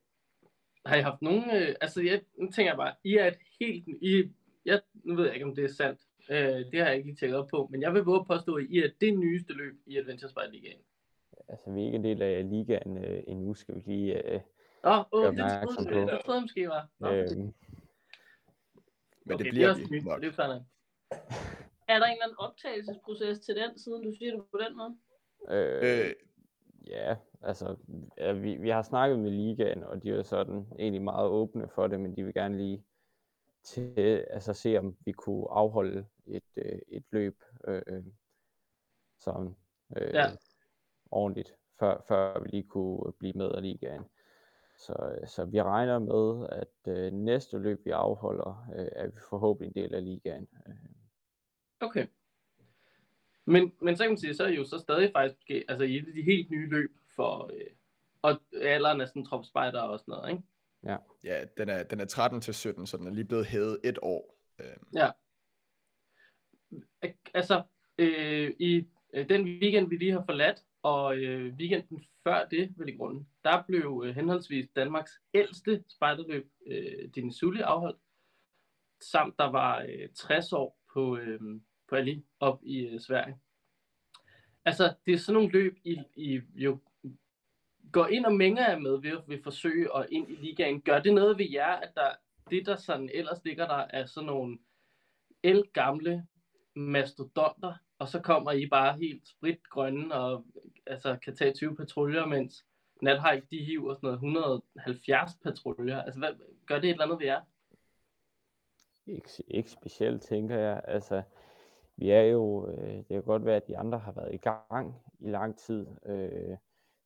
har I haft nogen... Øh, altså, jeg nu tænker jeg bare, I er et helt... I, jeg, nu ved jeg ikke, om det er sandt. Øh, det har jeg ikke lige tjekket op på. Men jeg vil våge at påstå, at I er det nyeste løb i Adventure Spy Ligaen. altså, vi er ikke en del af ligaen øh, endnu, skal vi lige... Øh, Åh, oh, Gør oh, det opmærksom troede jeg, på. det troede jeg måske var. Nå, øh, Men okay, det bliver er også vi nyt. nok. Det er fair nok. Er der en eller anden optagelsesproces til den, siden du siger det på den måde? øh, Øh, Ja, altså, ja, vi, vi har snakket med ligaen, og de er sådan egentlig meget åbne for det, men de vil gerne lige til, altså se, om vi kunne afholde et, øh, et løb øh, sådan øh, Ja. ordentligt, før, før vi lige kunne blive med af ligaen. Så, så vi regner med, at øh, næste løb, vi afholder, øh, er vi forhåbentlig en del af ligaen. Øh, Okay. Men, men så kan man sige, så er I jo så stadig faktisk altså i de helt nye løb for, øh, og alderen er sådan tropspejder og sådan noget, ikke? ja, den er, den er 13 til 17, så den er lige blevet hævet et år. Øh, Ak- Altså, øh, i øh, den weekend, vi lige har forladt, og øh, weekenden før det, vel i grunden, der blev øh, henholdsvis Danmarks ældste spejderløb, øh, Din Sulli, afholdt, samt der var øh, 60 år på, øh, på Ali op i øh, Sverige. Altså, det er sådan nogle løb, I, I jo går ind og mænger jer med ved at forsøge at ind i ligaen. Gør det noget ved jer, at der, det der sådan ellers ligger der, er sådan nogle gamle mastodonter, og så kommer I bare helt spritgrønne og altså, kan tage 20 patruljer, mens Nathike, de hiver sådan noget 170 patruljer. Altså, hvad, gør det et eller andet ved jer? Ikke, ikke specielt, tænker jeg. Altså, vi er jo, øh, det kan godt være, at de andre har været i gang i lang tid. Øh,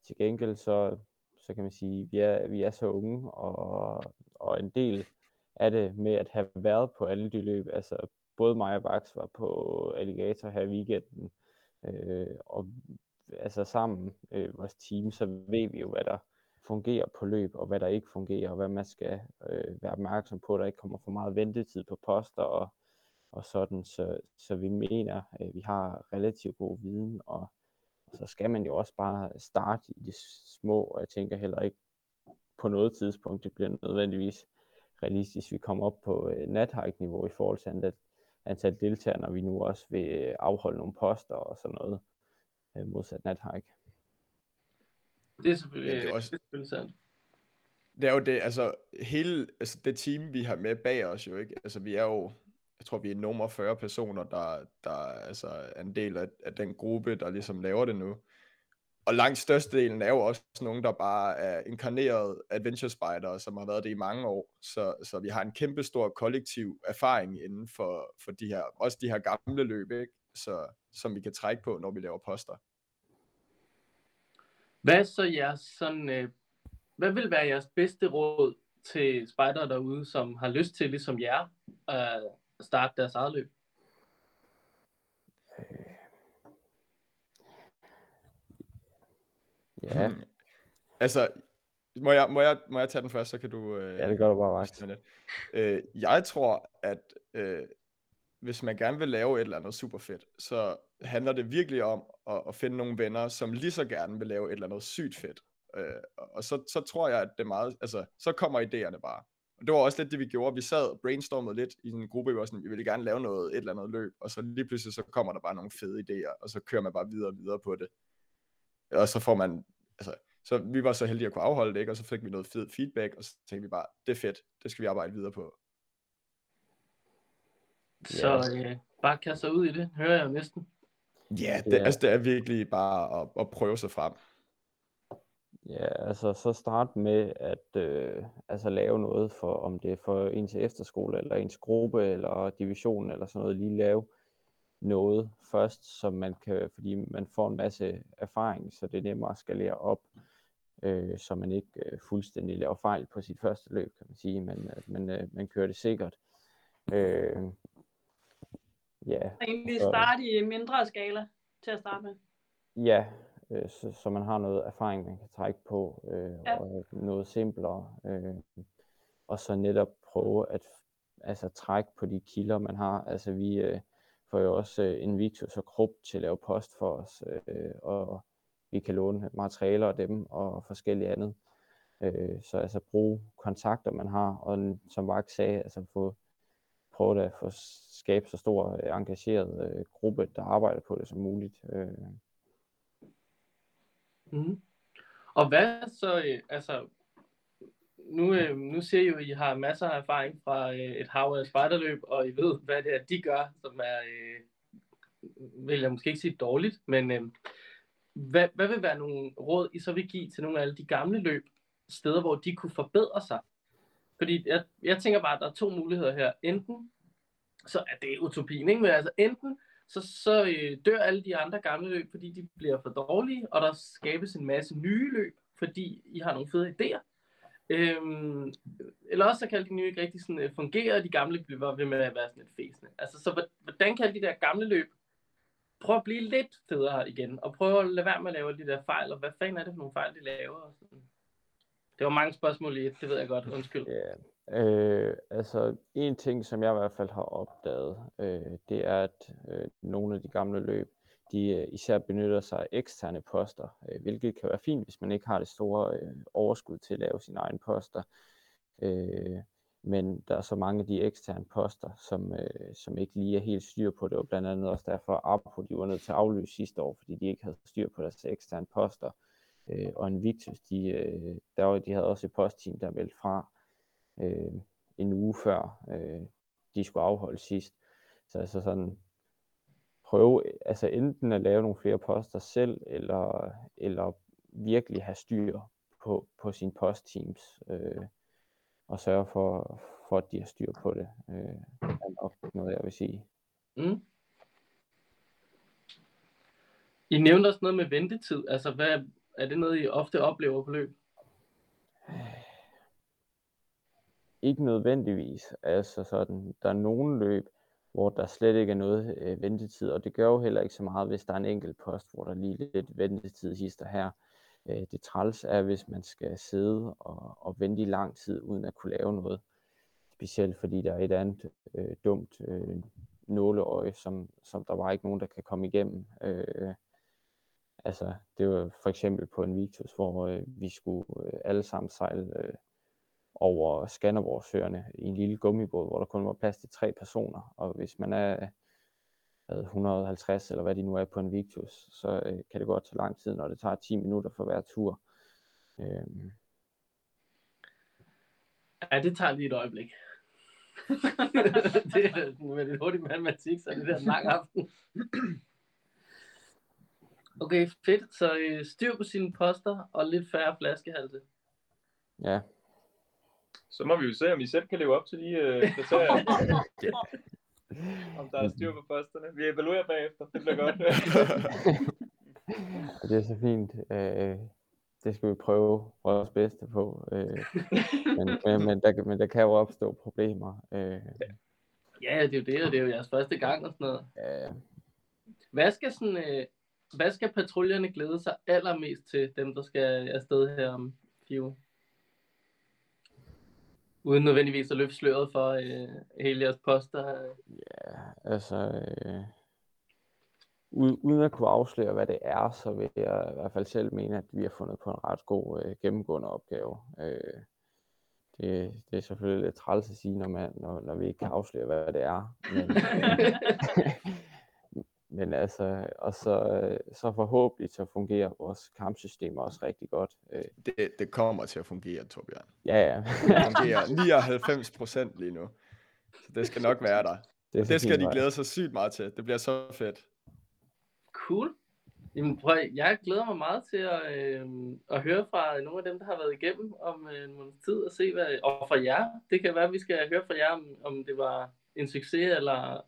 til gengæld så, så kan man sige, vi er, vi er så unge, og, og en del af det med at have været på alle de løb, altså både mig og Vax var på Alligator her i weekenden, øh, og altså sammen, øh, vores team, så ved vi jo, hvad der fungerer på løb, og hvad der ikke fungerer, og hvad man skal øh, være opmærksom på, at der ikke kommer for meget ventetid på poster og, og sådan, så, så vi mener, øh, vi har relativt god viden, og så skal man jo også bare starte i det små, og jeg tænker heller ikke på noget tidspunkt, det bliver nødvendigvis realistisk, vi kommer op på øh, nathike-niveau i forhold til antal, antal deltagere, når vi nu også vil øh, afholde nogle poster og sådan noget øh, modsat nathike. Det er selvfølgelig, Ja, det er også- det er selvfølgelig sandt. det er jo det, altså hele altså det team, vi har med bag os jo ikke, altså vi er jo, jeg tror vi er nummer 40 personer, der, der altså er en del af, af den gruppe, der ligesom laver det nu og langt størstedelen er jo også nogen, der bare er inkarneret adventure spider, som har været det i mange år. Så, så vi har en kæmpe stor kollektiv erfaring inden for, for de her, også de her gamle løb, ikke? Så, som vi kan trække på, når vi laver poster. Hvad er så jeres sådan, øh, hvad vil være jeres bedste råd til spejder derude, som har lyst til, ligesom jer, at starte deres eget løb? Ja, Altså, må jeg, må, jeg, må jeg tage den først, så kan du... Øh, ja det gør du bare vagt. Øh, jeg tror, at øh, hvis man gerne vil lave et eller andet super fedt, så handler det virkelig om at, at finde nogle venner, som lige så gerne vil lave et eller andet sygt fedt. Øh, og så, så tror jeg, at det meget, altså, så kommer idéerne bare. Og det var også lidt det, vi gjorde. Vi sad og brainstormede lidt i en gruppe, vi var sådan, vi ville gerne lave noget, et eller andet løb, og så lige pludselig så kommer der bare nogle fede idéer, og så kører man bare videre og videre på det. Og så får man, altså, så vi var så heldige at kunne afholde det, ikke? og så fik vi noget fed feedback, og så tænkte vi bare, det er fedt, det skal vi arbejde videre på. Så øh, bare kaste sig ud i det, hører jeg næsten. Ja, det, Ja. altså, det er virkelig bare at, at prøve sig frem. Ja, altså så start med at øh, altså lave noget for, om det er for ens efterskole, eller ens gruppe, eller division, eller sådan noget, lige lave noget først, som man kan, fordi man får en masse erfaring, så det er nemmere at skalere op, øh, så man ikke øh, fuldstændig laver fejl på sit første løb, kan man sige, men at man, øh, man kører det sikkert. Øh, ja, Og egentlig starte i mindre skala til at starte med. Ja, øh, så, så man har noget erfaring, man kan trække på, øh, Ja. og noget simplere. Øh, og så netop prøve at altså, trække på de kilder, man har. Altså vi øh, får jo også øh, Invictus og Krupp til at lave post for os, øh, og vi kan låne materialer af dem og forskellige andet. Øh, så altså bruge kontakter, man har, og som Mark sagde, altså få prøve at få skabe så stor øh, engageret øh, gruppe, der arbejder på det som muligt. Øh, Mm. Og hvad så, øh, altså, nu, øh, nu ser I jo, at I har masser af erfaring fra øh, et hav af spejderløb, og I ved, hvad det er, de gør, som er, øh, vil jeg måske ikke sige dårligt, men øh, hvad, hvad vil være nogle råd, I så vil give til nogle af alle de gamle løb, steder, hvor de kunne forbedre sig? Fordi jeg, jeg tænker bare, at der er to muligheder her. Enten, så er det utopien, ikke? Men altså enten, så, så øh, dør alle de andre gamle løb, fordi de bliver for dårlige, og der skabes en masse nye løb, fordi I har nogle fede idéer. Øhm, eller også så kan de nye ikke rigtig sådan, øh, fungere, og de gamle bliver ved med at være sådan lidt fæsende. Altså, så hvordan kan de der gamle løb prøve at blive lidt federe igen, og prøve at lade være med at lave de der fejl, og hvad fanden er det for nogle fejl, de laver? Og sådan. Det var mange spørgsmål i et, det ved jeg godt, undskyld. Ja, øh, altså en ting, som jeg i hvert fald har opdaget, øh, det er, at øh, nogle af de gamle løb, de øh, især benytter sig af eksterne poster, øh, hvilket kan være fint, hvis man ikke har det store øh, overskud til at lave sine egne poster. Men der er så mange af de eksterne poster, som, som ikke lige er helt styr på det, og blandt andet også derfor, Apo, de var nødt til at aflyse sidste år, fordi de ikke havde styr på deres eksterne poster. Øh, og Invictus, de, der var, de havde også et postteam, der meldte fra en uge før de skulle afholde sidst. Så altså sådan, prøve altså enten at lave nogle flere poster selv, eller, eller virkelig have styr på, på sine postteams, øh, og sørge for, for, at de har styr på det. Øh, er nok noget, jeg vil sige. Mm. I nævnte også noget med ventetid. Altså, hvad, er det noget, I ofte oplever på løb? Ikke nødvendigvis. Altså sådan, der er nogle løb, hvor der slet ikke er noget øh, ventetid, og det gør jo heller ikke så meget, hvis der er en enkelt post, hvor der lige er lidt ventetid hister her. Øh, det træls er, hvis man skal sidde og, og vente i lang tid, uden at kunne lave noget. Specielt fordi der er et andet øh, dumt øh, nåleøje, som, som der var ikke nogen, der kan komme igennem. Øh, altså, det var for eksempel på en Victus, hvor øh, vi skulle øh, alle sammen sejle øh, over Skanderborgsøerne i en lille gummibåd, hvor der kun var plads til tre personer. Og hvis man er hvad, 150 eller hvad de nu er på en Victus, så øh, kan det godt tage lang tid, når det tager 10 minutter for hver tur. Øhm, Ja, det tager lige et øjeblik. det er med lidt hurtig matematik, så det der lang aften. Okay, fedt. Så øh, styr på sine poster og lidt færre flaskehalse. Ja, Så må vi jo se, om I selv kan leve op til de øh, kriterier. om der er styr på posterne. Vi evaluerer bagefter. Det bliver godt. det er så fint. Øh, det skal vi prøve vores bedste på. Øh, men, men, men, der, men der kan jo opstå problemer. Øh, Ja, det er jo det, og det er jo jeres første gang og sådan noget. ja, Hvad skal, sådan, øh, hvad skal patruljerne glæde sig allermest til, dem der skal afsted her om fire uger? Uden nødvendigvis at løfte sløret for øh, hele jeres poster. Ja, altså, øh, uden at kunne afsløre, hvad det er, så vil jeg i hvert fald selv mene, at vi har fundet på en ret god øh, gennemgående opgave. Øh, det, det er selvfølgelig lidt træls at sige, når, man, når, når vi ikke kan afsløre, hvad det er. Men, men altså, og så, øh, så forhåbentlig så fungerer vores kampsystem også rigtig godt. Øh, Det, det kommer til at fungere, Torbjørn. ja, ja. Det fungerer 99 procent lige nu. Så det skal nok være der. det, Det skal de glæde sig sygt meget til. Det bliver så fedt. Cool. Jamen, prøv, jeg glæder mig meget til at, øh, at høre fra nogle af dem, der har været igennem om øh, en måneds tid, og se, hvad, og fra jer. Det kan være, at vi skal høre fra jer, om, om det var en succes, eller,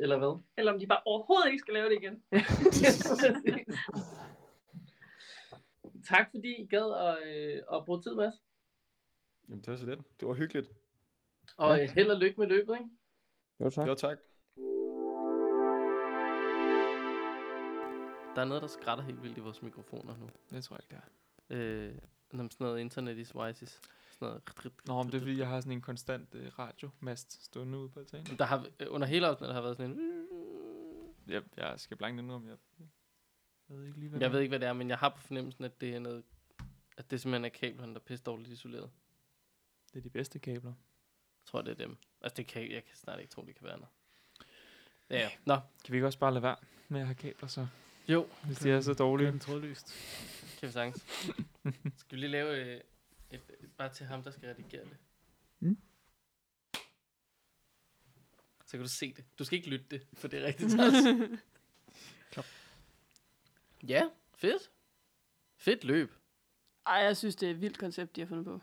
eller hvad. Eller om de bare overhovedet ikke skal lave det igen. Tak fordi I gad at, øh, at bruge tid med os. Jamen, det var så lidt. Det var hyggeligt. Og Ja. øh, held og lykke med løbet, ikke? Jo, tak. Jo, tak. Der er noget, der skrætter helt vildt i vores mikrofoner nu. det tror jeg ikke, det er. Øh, sådan noget internet is wisis. Sådan noget. Nå, men det er fordi, jeg har sådan en konstant øh, radiomast stående ude på altanen. Der har, øh, under hele afsnittet har været sådan en... Jeg, jeg skal blanke det nu, om jeg... Jeg ved ikke lige, hvad Jeg det ved er. ikke, hvad det er, men jeg har på fornemmelsen, at det er noget... At det simpelthen er kablerne, der er pisse dårligt isoleret. Det er de bedste kabler. Jeg tror, det er dem. Altså, det kan, jeg kan snart ikke tro, det kan være noget. Ja, nå. Kan vi ikke også bare lade være med at have kabler, så? Jo, Hvis de er så Det dårlige. er den trådløst. kan vi sagtens. Skal vi lige lave øh, et, et, bare til ham, der skal redigere det? Mm. Så kan du se det. Du skal ikke lytte det, for det er rigtig træls. ja, fedt. Fedt løb. Ej, jeg synes, det er et vildt koncept, de har fundet på.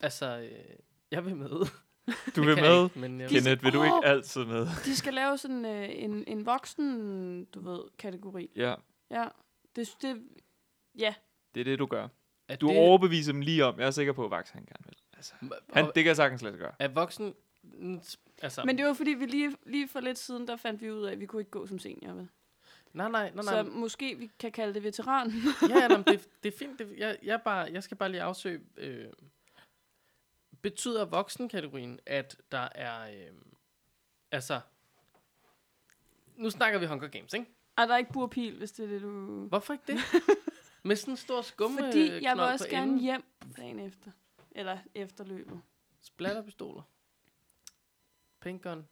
Altså, øh, jeg vil med. Du Det vil med? Ikke, men jeg Kenneth, vil du ikke altid med? De skal lave sådan øh, en, en voksen, du ved, kategori. Ja, Ja, det, det, ja. det er det, du gør. Er Du det, overbeviser dem lige om. Jeg er sikker på, at Vax han gerne vil. Altså, han, det kan jeg sagtens lade sig gøre. er voksen... Altså, Men det var fordi, vi lige, lige for lidt siden, der fandt vi ud af, at vi kunne ikke gå som senior, vel? nej, nej, nej, Så nej. måske vi kan kalde det veteran. ja, ja, nej, det, det er fint. Det, jeg, jeg, bare, jeg skal bare lige afsøge... Øh, betyder voksenkategorien, at der er... Øh, altså... Nu snakker vi Hunger Games, ikke? Ej, der er ikke burpil, hvis det er det, du... Hvorfor ikke det? Med sådan en stor skumme Fordi jeg vil også gerne enden. hjem dagen efter. Eller efter løbet. Splatterpistoler. Paintgun.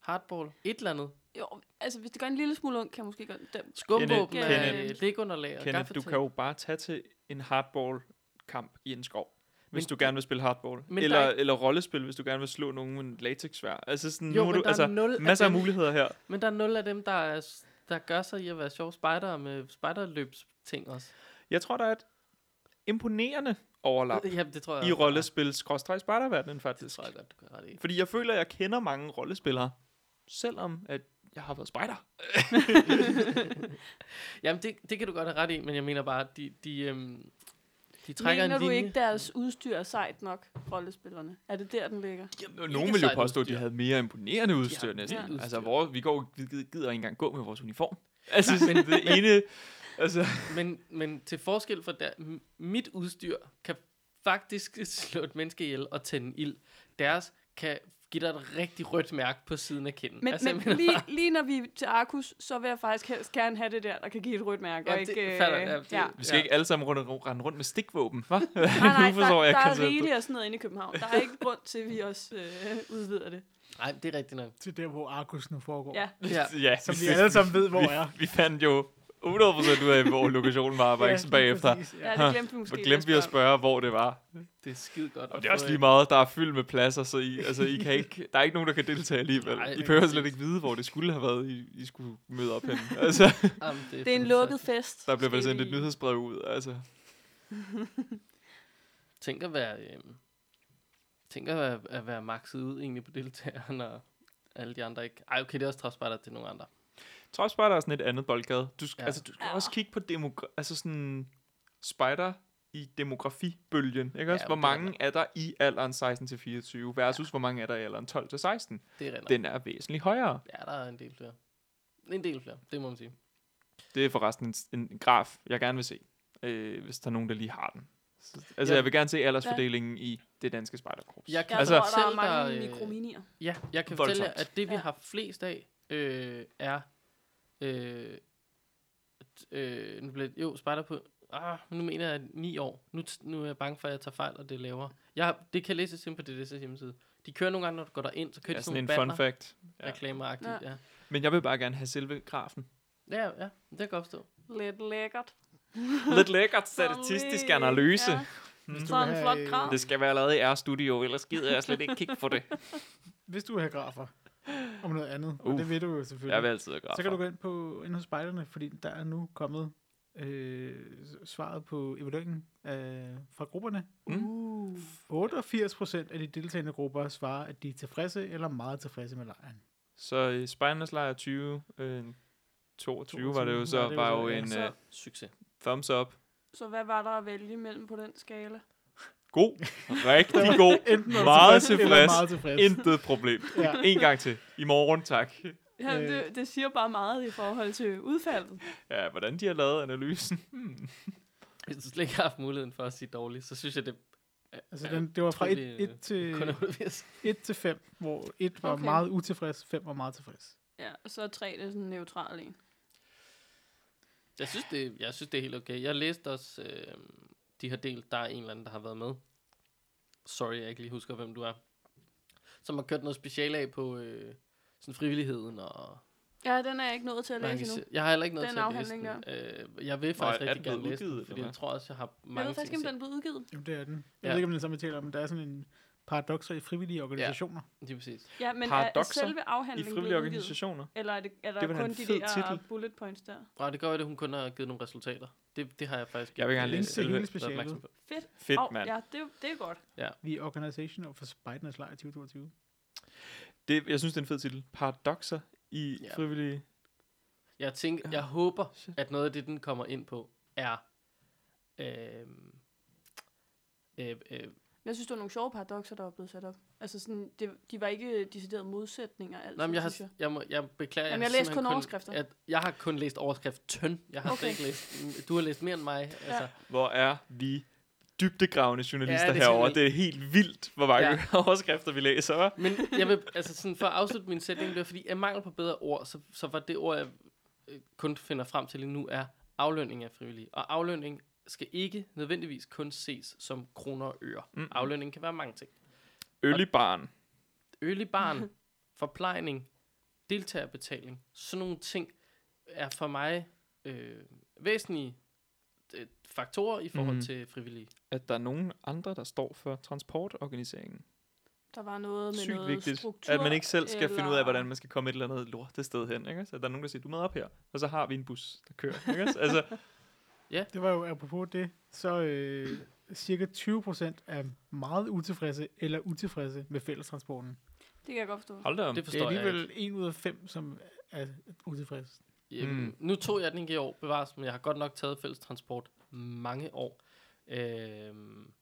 Hardball. Et eller andet. Jo, altså hvis det gør en lille smule ondt, kan jeg måske godt... Dem. Skumvåben af Kenneth- lægunderlag og Kenneth, du kan jo bare tage til en hardball-kamp i en skov. Hvis Men du gerne vil spille hardball. Men Eller, er eller rollespil, hvis du gerne vil slå nogen med en latexsvær. Altså sådan, Jo, nu du, der er altså, nul af masser af dem. muligheder her. Men der er nul af dem, der, er, der gør sig i at være sjove spejdere med spejderløbsting også. Jeg tror, der er et imponerende overlap Ja, det tror jeg i rollespil skråstreg spejderverdenen Det faktisk. tror jeg godt, du kan ret i. Fordi jeg føler, at jeg kender mange rollespillere, selvom at jeg har været spejder. Jamen, det, det kan du godt have ret i, men jeg mener bare, de, de, øhm, de trækker Mener en du linje. ikke, deres udstyr er sejt nok, rollespillerne? Er det der, den ligger? Nogen vil jo påstå, at de havde mere imponerende udstyr næsten. vildt Altså, hvor vi går, vi gider ikke engang gå med vores uniform. Altså, sådan det ene... Altså, Men, men til forskel fra der, mit udstyr kan faktisk slå et menneske ihjel og tænde ild. Deres kan give dig et rigtig rødt mærke på siden af kinden. Men, Altså, men lige, lige når vi er til Arkus, så vil jeg faktisk helst gerne have det der, der kan give et rødt mærke. Ja, og det ikke, øh, falder- ja, det- ja. vi skal Ja. ikke alle sammen runde, rende rundt med stikvåben, hva'? Nej, nej, der, jeg der er rigeligt af sådan noget inde i København. Der er ikke grund til, at vi også øh, udvider det. Nej, det er rigtigt nok. Til der, hvor Arkus nu foregår. Ja. Ja. ja, Som vi alle sammen ved, hvor vi, er. vi fandt jo 100% ud af, hvor lokationen var, bare ikke sådan bagefter. præcis, Ja, Ja. det glemte vi måske. Så glemte vi at spørge, hvor det var. Det er skide godt. Og det er også lige meget, der er fyldt med pladser, så I, altså, I kan ikke, der er ikke nogen, der kan deltage alligevel. Nej, I det er behøver slet ikke vide, hvor det skulle have været, I, I skulle møde op henne. Altså, Jamen, Det er en fantastisk. lukket fest. der bliver vel sendt et nyhedsbrev ud. Altså. Tænk at være, øh, tænk at være, at være maxet ud egentlig på deltageren, og alle de andre ikke. Ej, okay, det er også træspejder til nogle andre. Trods bare, der er sådan et andet boldgade. Du, skal, Ja. ja. altså, du skal Ja. også kigge på demogra- altså sådan spider i demografibølgen. Ikke også? Ja, hvor det er mange er der i alderen 16-24 versus hvor mange er der i alderen 12-16? Det er rent. Den er væsentligt højere. Ja, der er en del flere. En del flere, det må man sige. Det er forresten en, en graf, jeg gerne vil se, øh, hvis der er nogen, der lige har den. Så, altså, Ja. jeg vil gerne se aldersfordelingen ja. i det danske spejderkorps. Jeg kan Jeg Altså- tror, der er mange der, øh, mikrominier. Ja, jeg kan Voldsomt. fortælle jer, at det vi Ja. har flest af, øh, er... Øh, øh, nu bliver jo spejder på... Ah, nu mener jeg 9 år. Nu, nu er jeg bange for, at jeg tager fejl, og det er lavere. Jeg, har- det kan læses ind på DDS hjemmeside. De kører nogle gange, når du går derind, så kører Ja, de sådan en sådan fun nogle fact. banner, reklameragtigt. Ja. Ja. Ja. Men jeg vil bare gerne have selve grafen. ja, ja, det kan godt stå. Lidt lækkert. Lidt lækkert statistisk analyse. Ja, sådan vil en flot øh, graf. Det skal være lavet i R-studio, ellers gider jeg slet ikke kigge på det. Hvis du have grafer om noget andet, og Uff. det ved du jo selvfølgelig. Jeg vil altid have. Så kan du gå ind på ind hos spejderne, fordi der er nu kommet øh, svaret på evalueringen øh, fra grupperne. Mm. Uh. 88 procent af de deltagende grupper svarer, at de er tilfredse eller meget tilfredse med lejren. Så i Spejdernes lejr 20, øh, 22 var det jo 22 så, var det jo var jo en Så- uh, Succes. thumbs up. Så hvad var der at vælge mellem på den skala? God. Rigtig god. Enten er Meget tilfreds, tilfreds. meget tilfreds. Intet problem. Ja. En gang til. I morgen, tak. Ja, Øh. det, det siger bare meget i forhold til udfaldet. Ja, hvordan de har lavet analysen. Hmm. Hvis du slet ikke har haft muligheden for at sige dårligt, så synes jeg, det Altså, den, det var fra 1 utrolig, øh, til, kun 88. 1 til 5, hvor 1 var Okay. meget utilfreds, 5 var meget tilfreds. Ja, og så er tre det er sådan neutral en. Jeg synes, det, jeg synes, det er helt okay. Jeg læste også, øh, de har delt, der er en eller anden, der har været med. Sorry, jeg ikke lige husker, hvem du er. Som har kørt noget speciale af på øh, sådan frivilligheden og... Ja, den er jeg ikke nået til at læse endnu. Jeg har heller ikke noget Den til at læse den. Øh, jeg vil faktisk er rigtig den gerne læse den, udgivet, fordi eller jeg tror også, jeg har Jeg mange ved faktisk ting ikke, om den er blevet udgivet. Jamen, det er den. Jeg Ja. ved ikke, om det er samme, vi taler om, men der er sådan en paradoxer i frivillige organisationer. Lige præcis. Ja, men er, er Paradoxer selve I afhandlingen frivillige blevet udgivet? organisationer. Eller er, det, er der Det kun de fed der titel. bullet points der? Og det gør, at hun kun har givet nogle resultater. Det, det har jeg faktisk Jeg vil gerne læse hele specialet. Fedt. Fedt, Au, mand. Ja, det, er- det er godt. The Organization of Spejdernes Lejr 2022. Det, jeg synes, det er en fed titel. Paradoxer i Ja. frivillige... Jeg tænker, jeg håber, at noget af det, den kommer ind på, er... Øh, øh, øh, Jeg synes, det var nogle sjove paradoxer, der var blevet sat op. Altså sådan, det, de var ikke deciderede modsætninger altid, Nej, men jeg, har, jeg. jeg, må, jeg beklager. Jamen, har jeg læste simpelthen kun overskrifter. At, jeg har kun læst overskrift tøn. Jeg har Okay. ikke læst... Du har læst mere end mig. Altså, Hvor er vi dybdegravende journalister Ja, ja, det er herover. Det er helt vildt, hvor mange ja. overskrifter vi læser, hva'? Men jeg vil, altså sådan, for at afslutte min sætning, det var fordi, af mangel på bedre ord, så, så var det ord, jeg øh, kun finder frem til lige nu, er aflønning af frivillige. Og aflønning skal ikke nødvendigvis kun ses som kroner og øre. Mm. Aflønning kan være mange ting. Øl i barn. Øl i barn, forplejning, deltagerbetaling, sådan nogle ting er for mig øh, væsentlige øh, faktorer i forhold mm. til frivillige. At der er nogen andre, der står for transportorganiseringen. Der var noget med Sygt noget vigtigt. struktur. At man ikke selv skal finde ud af, eller- hvordan man skal komme et eller andet lortet sted hen. Ikke? Så der er nogen, der siger, du med op her. Og så har vi en bus, der kører. Ikke? Altså, Det var jo apropos det, så øh, cirka 20 procent er meget utilfredse eller utilfredse med fællestransporten. Det kan jeg godt forstå. hold da om. Det Det er forstår jeg alligevel ikke. en ud af fem, som er utilfredse. Jamen, Mm. Nu tog jeg den ikke i år, bevares, men jeg har godt nok taget fælles transport mange år. Øhm,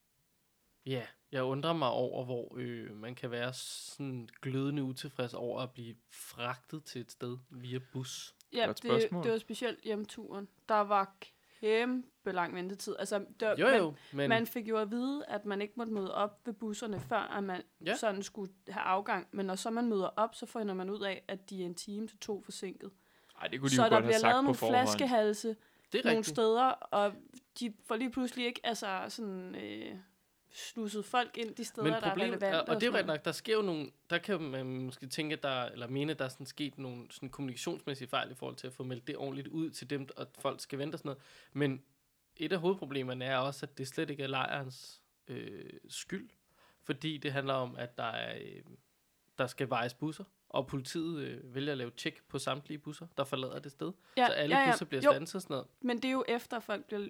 ja, jeg undrer mig over, hvor øh, man kan være sådan glødende utilfreds over at blive fragtet til et sted via bus. Ja, Godt det, spørgsmål. det var specielt hjemturen. Der var kæmpe lang ventetid. Altså, der, Jo jo, men, Man, man fik jo at vide, at man ikke måtte møde op ved busserne, før at man ja. Sådan skulle have afgang. Men når så man møder op, så finder man ud af, at de er en time til to forsinket. Ej, det kunne de Så jo der godt have bliver sagt lavet nogle forhånd. flaskehalse det er nogle rigtigt. steder, og de får lige pludselig ikke altså sådan, øh, slusset folk ind de steder, Men der er problemet, relevante. og, og det er jo nok, der sker jo nogle, der kan man måske tænke, der, eller mene, der er sådan sket nogle sådan kommunikationsmæssige fejl i forhold til at få meldt det ordentligt ud til dem, og folk skal vente og sådan noget. Men et af hovedproblemerne er også, at det slet ikke er lejrens øh, skyld, fordi det handler om, at der, er, øh, der skal vejes busser, og politiet øh, vælger at lave tjek på samtlige busser, der forlader det sted. Ja, så alle ja, ja. busser bliver Jo, standset og sådan noget. Men det er jo efter, folk bliver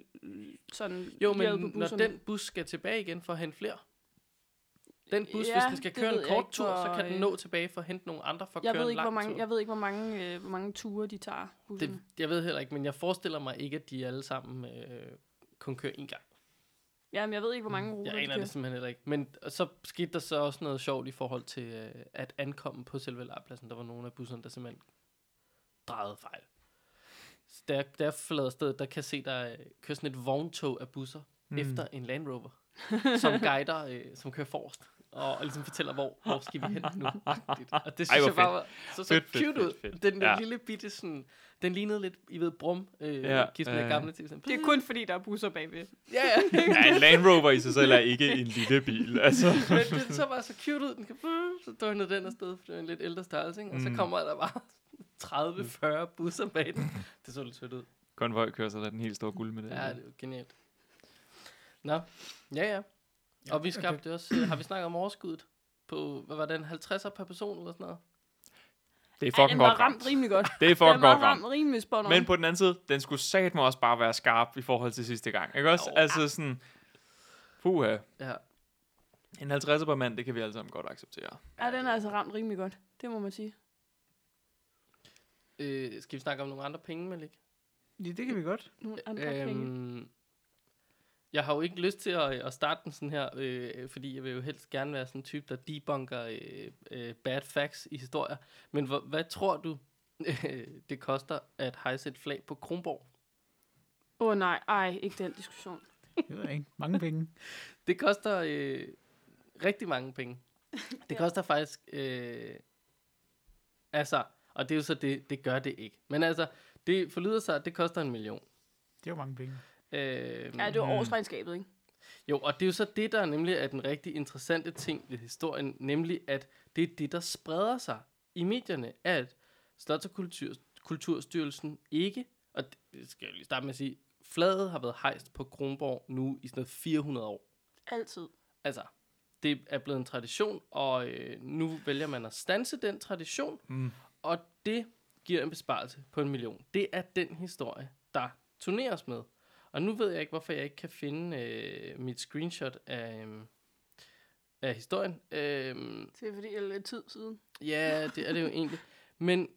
sådan Jo, men på når den bus skal tilbage igen for at hente flere, den bus, Ja, hvis den skal køre en kort ikke, tur, så hvor, kan den øh, nå tilbage for at hente nogle andre for at jeg køre ved en ikke, hvor lang mange, tur. jeg ved ikke, hvor mange, øh, hvor mange ture de tager. Det, jeg ved heller ikke, men jeg forestiller mig ikke, at de alle sammen øh, kun kører en gang. Jamen, jeg ved ikke, hvor mange ruter Jeg aner det simpelthen heller ikke. Men så skete der så også noget sjovt i forhold til øh, at ankomme på selve lejrpladsen. Der var nogle af busserne, der simpelthen drejede fejl. Så da jeg, da jeg forlader stedet, der kan jeg se, der øh, kører sådan et vogntog af busser mm. efter en Land Rover, som guider, øh, som kører forrest. Og, og ligesom fortæller, hvor, hvor skal vi hen nu. agtigt. og det synes Ej, jeg bare fedt. var så, så Fedt, fedt, cute fedt, ud. fedt. Den der Ja. lille bitte sådan, den lignede lidt, I ved, Brum, øh, Ja, med øh. gamle til. Sådan, Det er kun fordi, der er busser bagved. Ja, ja. Ja, en Land Rover i sig selv er ikke en lille bil. Altså. Men den så bare så cute ud. Den kan, så drønede den afsted, for det er en lidt ældre størrelse, ikke? Og så Mm. kommer der bare 30-40 busser bag den. Det så lidt sødt ud. Konvojkørsel er den helt store guld med det. Ja, det er jo genialt. Nå, ja, ja. Og vi skabte også, øh, har vi snakket om overskuddet på, hvad var den, 50'er per person eller sådan noget? det er Ej, fucking den var godt ramt ramt. rimelig godt. Det er Den fucking var godt ramt. ramt rimelig spot. Men på den anden side, den skulle satme også bare være skarp i forhold til sidste gang. Ikke også? Jo. Altså sådan, puha. Ja. En 50'er per mand, det kan vi alle sammen godt acceptere. Ja, den er altså ramt rimelig godt. Det må man sige. Øh, skal vi snakke om nogle andre penge, Malik? Ja, det kan vi godt. Nogle andre øhm, penge. Jeg har jo ikke lyst til at, at starte den sådan her, øh, fordi jeg vil jo helst gerne være sådan en type, der debunker øh, øh, bad facts i historier. Men hvor, hvad tror du, øh, det koster at hejse et flag på Kronborg? Åh oh, nej, ej, ikke den diskussion. Det ved jeg ikke. Mange penge. Det koster øh, rigtig mange penge. Det Ja. koster faktisk, øh, altså, og det er jo så det, det gør det ikke. Men altså, det forlyder sig, at det koster en million. Det er jo mange penge. Øh, Ja, det var årsregnskabet, ikke? Jo, og det er jo så det, der nemlig er den rigtig interessante ting ved historien, nemlig at det er det, der spreder sig i medierne, at Slots- og Kultur, Kulturstyrelsen ikke, og det skal jeg lige starte med at sige, flaget har været hejst på Kronborg nu i sådan noget 400 år. Altid. Altså, det er blevet en tradition, og øh, nu vælger man at stanse den tradition, Mm. og det giver en besparelse på en million. Det er den historie, der turneres med. Og nu ved jeg ikke, hvorfor jeg ikke kan finde øh, mit screenshot af, øh, af historien. Øh, Det er fordi, det er lidt tid siden. ja, det er det jo egentlig. Men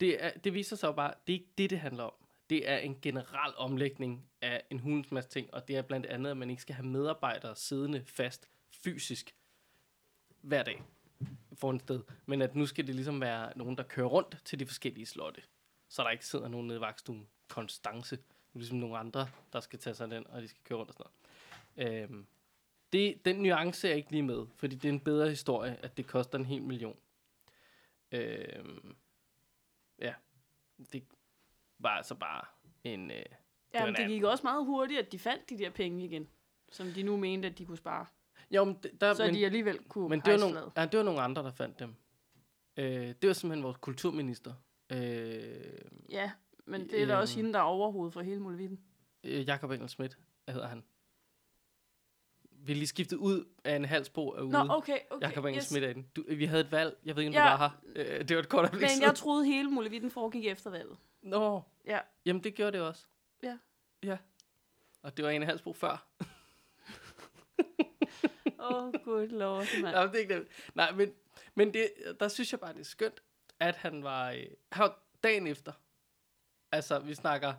det, er, det viser sig jo bare, det er ikke det, det handler om. Det er en generel omlægning af en hulens masse ting, og det er blandt andet, at man ikke skal have medarbejdere siddende fast fysisk hver dag for en sted. Men at nu skal det ligesom være nogen, der kører rundt til de forskellige slotte. Så der ikke sidder nogen nede i vagtstuen. Konstance. Ligesom nogle andre, der skal tage sig den, og de skal køre rundt og sådan noget. Øhm, det, den nuance er ikke lige med, fordi det er en bedre historie, at det koster en hel million. Øhm, ja, det var altså bare en... Øh, Ja, var men en det gik også meget hurtigt, at de fandt de der penge igen. Som de nu mente, at de kunne spare. jo, men, det- der, Så men, de alligevel kunne men det var, nogle, ja, det var nogle andre, der fandt dem. Øh, det var simpelthen vores kulturminister. Øh, Ja, men det er da også Øhm. hende, der er overhovedet for hele muligheden. øh, Jakob Engel Schmidt, hedder han? Vi er lige skiftet ud af en halsbro af ude. Nå, okay, okay. Jakob Engel yes. Schmidt er den. Du, vi havde et valg. Jeg ved ikke, om Ja. du var her. Øh, det var et kort øjeblik Men jeg troede, hele muligheden foregik efter valget. Nå, Ja. jamen det gjorde det også. Ja. Ja. Og det var en af halsbro før. Åh, oh, gud lov, mand. Nej, men det er ikke det. Nej, men, men det, der synes jeg bare, det er skønt, at han var, øh, han var dagen efter. Altså, vi snakker,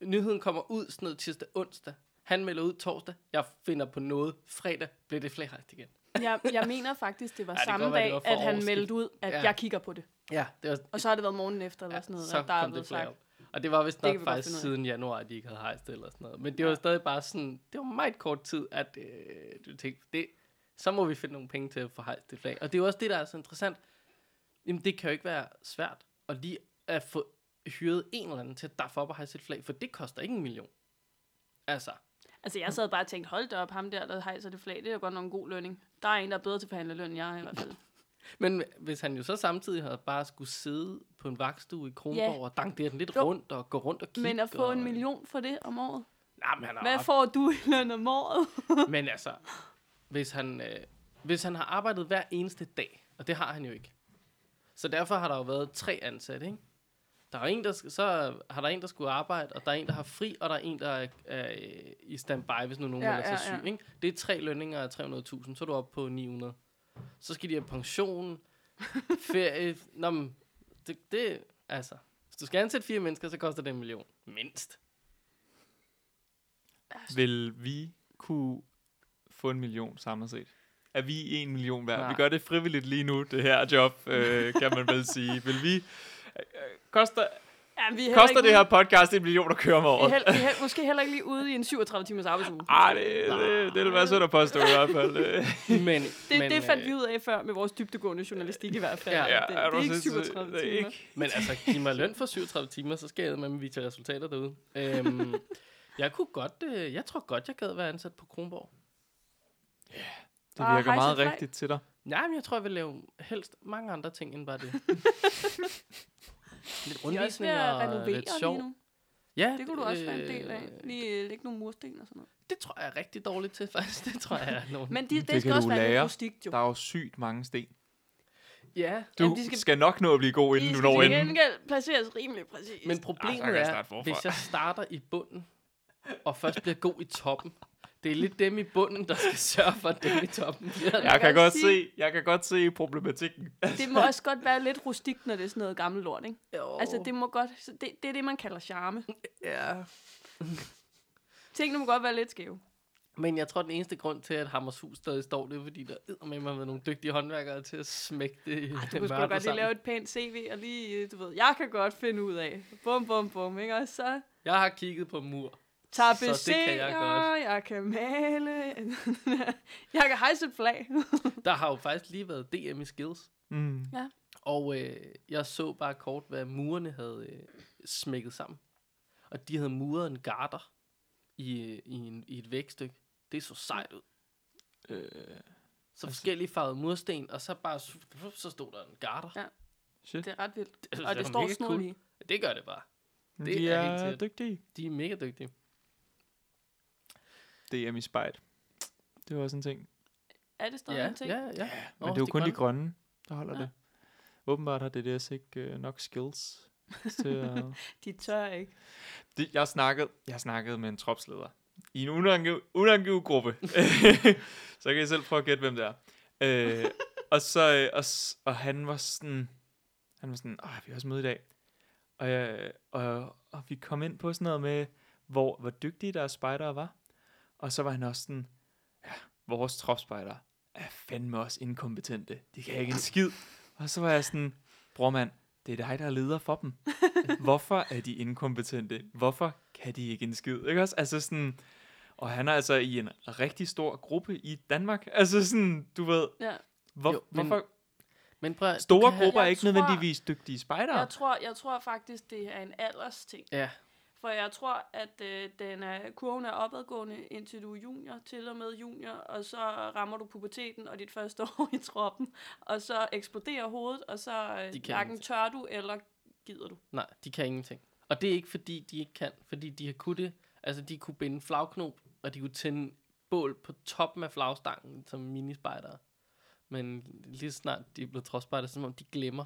nyheden kommer ud sådan noget tirsdag, onsdag. Han melder ud torsdag. Jeg finder på noget. Fredag bliver det flagrejst igen. Jeg, jeg mener faktisk, det var Ja, det samme være, dag, at han meldte ud, at Ja. ja. jeg kigger på det. Ja, det var, Og så har det været morgenen efter, eller sådan noget, så at der er blevet sagt. op. Og det var vist nok faktisk siden januar, at de ikke havde hejst eller sådan noget. Men det var stadig bare sådan, det var meget kort tid, at øh, du tænkte, det, så må vi finde nogle penge til at få hejst det flag. Og det er jo også det, der er så interessant. Jamen, det kan jo ikke være svært at lige at få hyret en eller anden til at daffe op og hejse et flag, for det koster ikke en million. Altså, Altså, jeg sad bare og tænkte, hold da op, ham der, der hejser det flag, det er jo godt nok en god lønning. Der er en, der er bedre til at forhandle løn, end jeg er i hvert fald. Men hvis han jo så samtidig havde bare skulle sidde på en vagtstue i Kronborg Ja. og dankere den lidt Jo. rundt og gå rundt og kigge. Men at få en og... million for det om året. Nej, men han har Hvad får du i løn om året? Men altså, hvis han, øh, hvis han har arbejdet hver eneste dag, og det har han jo ikke. Så derfor har der jo været tre ansatte, ikke? Der er en, der, så har der en, der skulle arbejde, og der er en, der har fri, og der er en, der er, er i standby, hvis nu nogen Ja, sig ja, syg. ja. Ikke? Det er tre lønninger af 300.000, så er du oppe på 900. Så skal de have pension, ferie. Nå, men det, det, altså, hvis du skal ansætte fire mennesker, så koster det en million. Mindst. Vil vi kunne få en million samlet set? Er vi en million værd? Nej. Vi gør det frivilligt lige nu, det her job, øh, kan man vel sige. Vil vi... Koster Ja, vi er heller koster det her podcast en million at køre om Vi er, året? held, vi er måske heller ikke lige ude i en 37 timers arbejdsuge. Ah, det, det, det vil være sødt at påstå i hvert fald. Øh, Men, Det, men, det fandt øh, vi ud af før med vores dybtegående journalistik i hvert fald. Ja, det, ja, det, er det er ikke sindssyg? 37 Det er timer. ikke- Men altså, giv mig løn for 37 timer, så skal jeg med vise resultater derude. Øhm, jeg kunne godt, øh, jeg tror godt, jeg gad være ansat på Kronborg. Det Bare virker meget rigtigt til dig. Nej, men jeg tror, jeg vil lave helst mange andre ting end bare det. lidt De er også ved at rundvisninger renovere lidt lige nu. Ja, Det kunne du også være en del af. øh, Lige øh, lægge nogle mursten og sådan noget. Det tror jeg er rigtig dårligt til, faktisk. Det tror jeg er nogen. Men de, det, Det skal kan også du være lidt rustikt jo. Der er jo sygt mange sten. ja, Du Jamen, de skal, skal- skal nok nå at blive god, inden De du skal når inden. gengæld placeres rimelig præcis. men problemet jeg er, hvis jeg starter i bunden, og først bliver god i toppen, det er lidt dem i bunden, der skal sørge for, at dem i toppen bliver Jeg kan kan godt sige- se, jeg kan godt se problematikken. det må også godt være lidt rustikt, når det er sådan noget gammelt lort, ikke? Jo. Altså, det må godt... Det, det er det, man kalder charme. Ja. Tingene må godt være lidt skæve. Men jeg tror, den eneste grund til, at Hammershus stadig står, det er, fordi der er med mig nogle dygtige håndværkere til at smække det Ej, du kunne sgu godt lige lave et pænt CV, og lige, øh, du ved, jeg kan godt finde ud af. Bum, bum, bum, ikke? Og så Jeg har kigget på mur. Tapetserer, Så det kan jeg godt. jeg kan male, jeg kan hejse et flag. Der har jo faktisk lige været DM i Skills. Mm. Og øh, jeg så bare kort, hvad murerne havde øh, smækket sammen. Og de havde muret en garter i, øh, i, en, i et vægstykke. Det så sejt ud. Øh, Så forskellige farvede mursten, og så bare så stod der en garter. Ja. shit. Det er ret vildt. Det, Og det var står snor cool. lige. Det gør det bare. det de er er, dygtige. De er mega dygtige. DM i spejt. Det var også en ting. Er det stadig Ja, en ting? ja, ja. Men Åh, det er jo de kun de grønne. grønne, der holder Ja. det. Åbenbart har DDS ikke øh, nok skills til at... De tør ikke. Det, jeg, snakkede, jeg snakkede med en tropsleder i en unangiv, unangiv gruppe. så kan I selv prøve at gætte, hvem det er. Øh, og, så, øh, og, og han var sådan, han var sådan, Åh, vi har også møde i dag. Og, jeg, og, og vi kom ind på sådan noget med, hvor, hvor dygtige deres spejdere var. Og så var han også sådan, ja, vores tropspejdere er fandme også inkompetente. De kan ikke en skid. Og så var jeg sådan, bror mand, det er dig, der er leder for dem. Hvorfor er de inkompetente? Hvorfor kan de ikke en skid? Ikke også? Altså sådan, og han er altså i en rigtig stor gruppe i Danmark. Altså sådan, du ved, Ja. hvor, Jo, men hvorfor Men prøv, store kan have- grupper er ikke tror- nødvendigvis dygtige spejdere. Jeg tror, jeg tror faktisk, det er en alders ting. Ja, For jeg tror, at øh, den er, kurven er opadgående, indtil du er junior, til og med junior, og så rammer du puberteten og dit første år i troppen, og så eksploderer hovedet, og så øh, hverken tør du, eller gider du. nej, de kan ingenting. Og det er ikke fordi, de ikke kan, fordi de har kunnet det. Altså, de kunne binde flagknop, og de kunne tænde bål på toppen af flagstangen som minispejdere. Men lige snart de blevet trådspejder, som om de glemmer.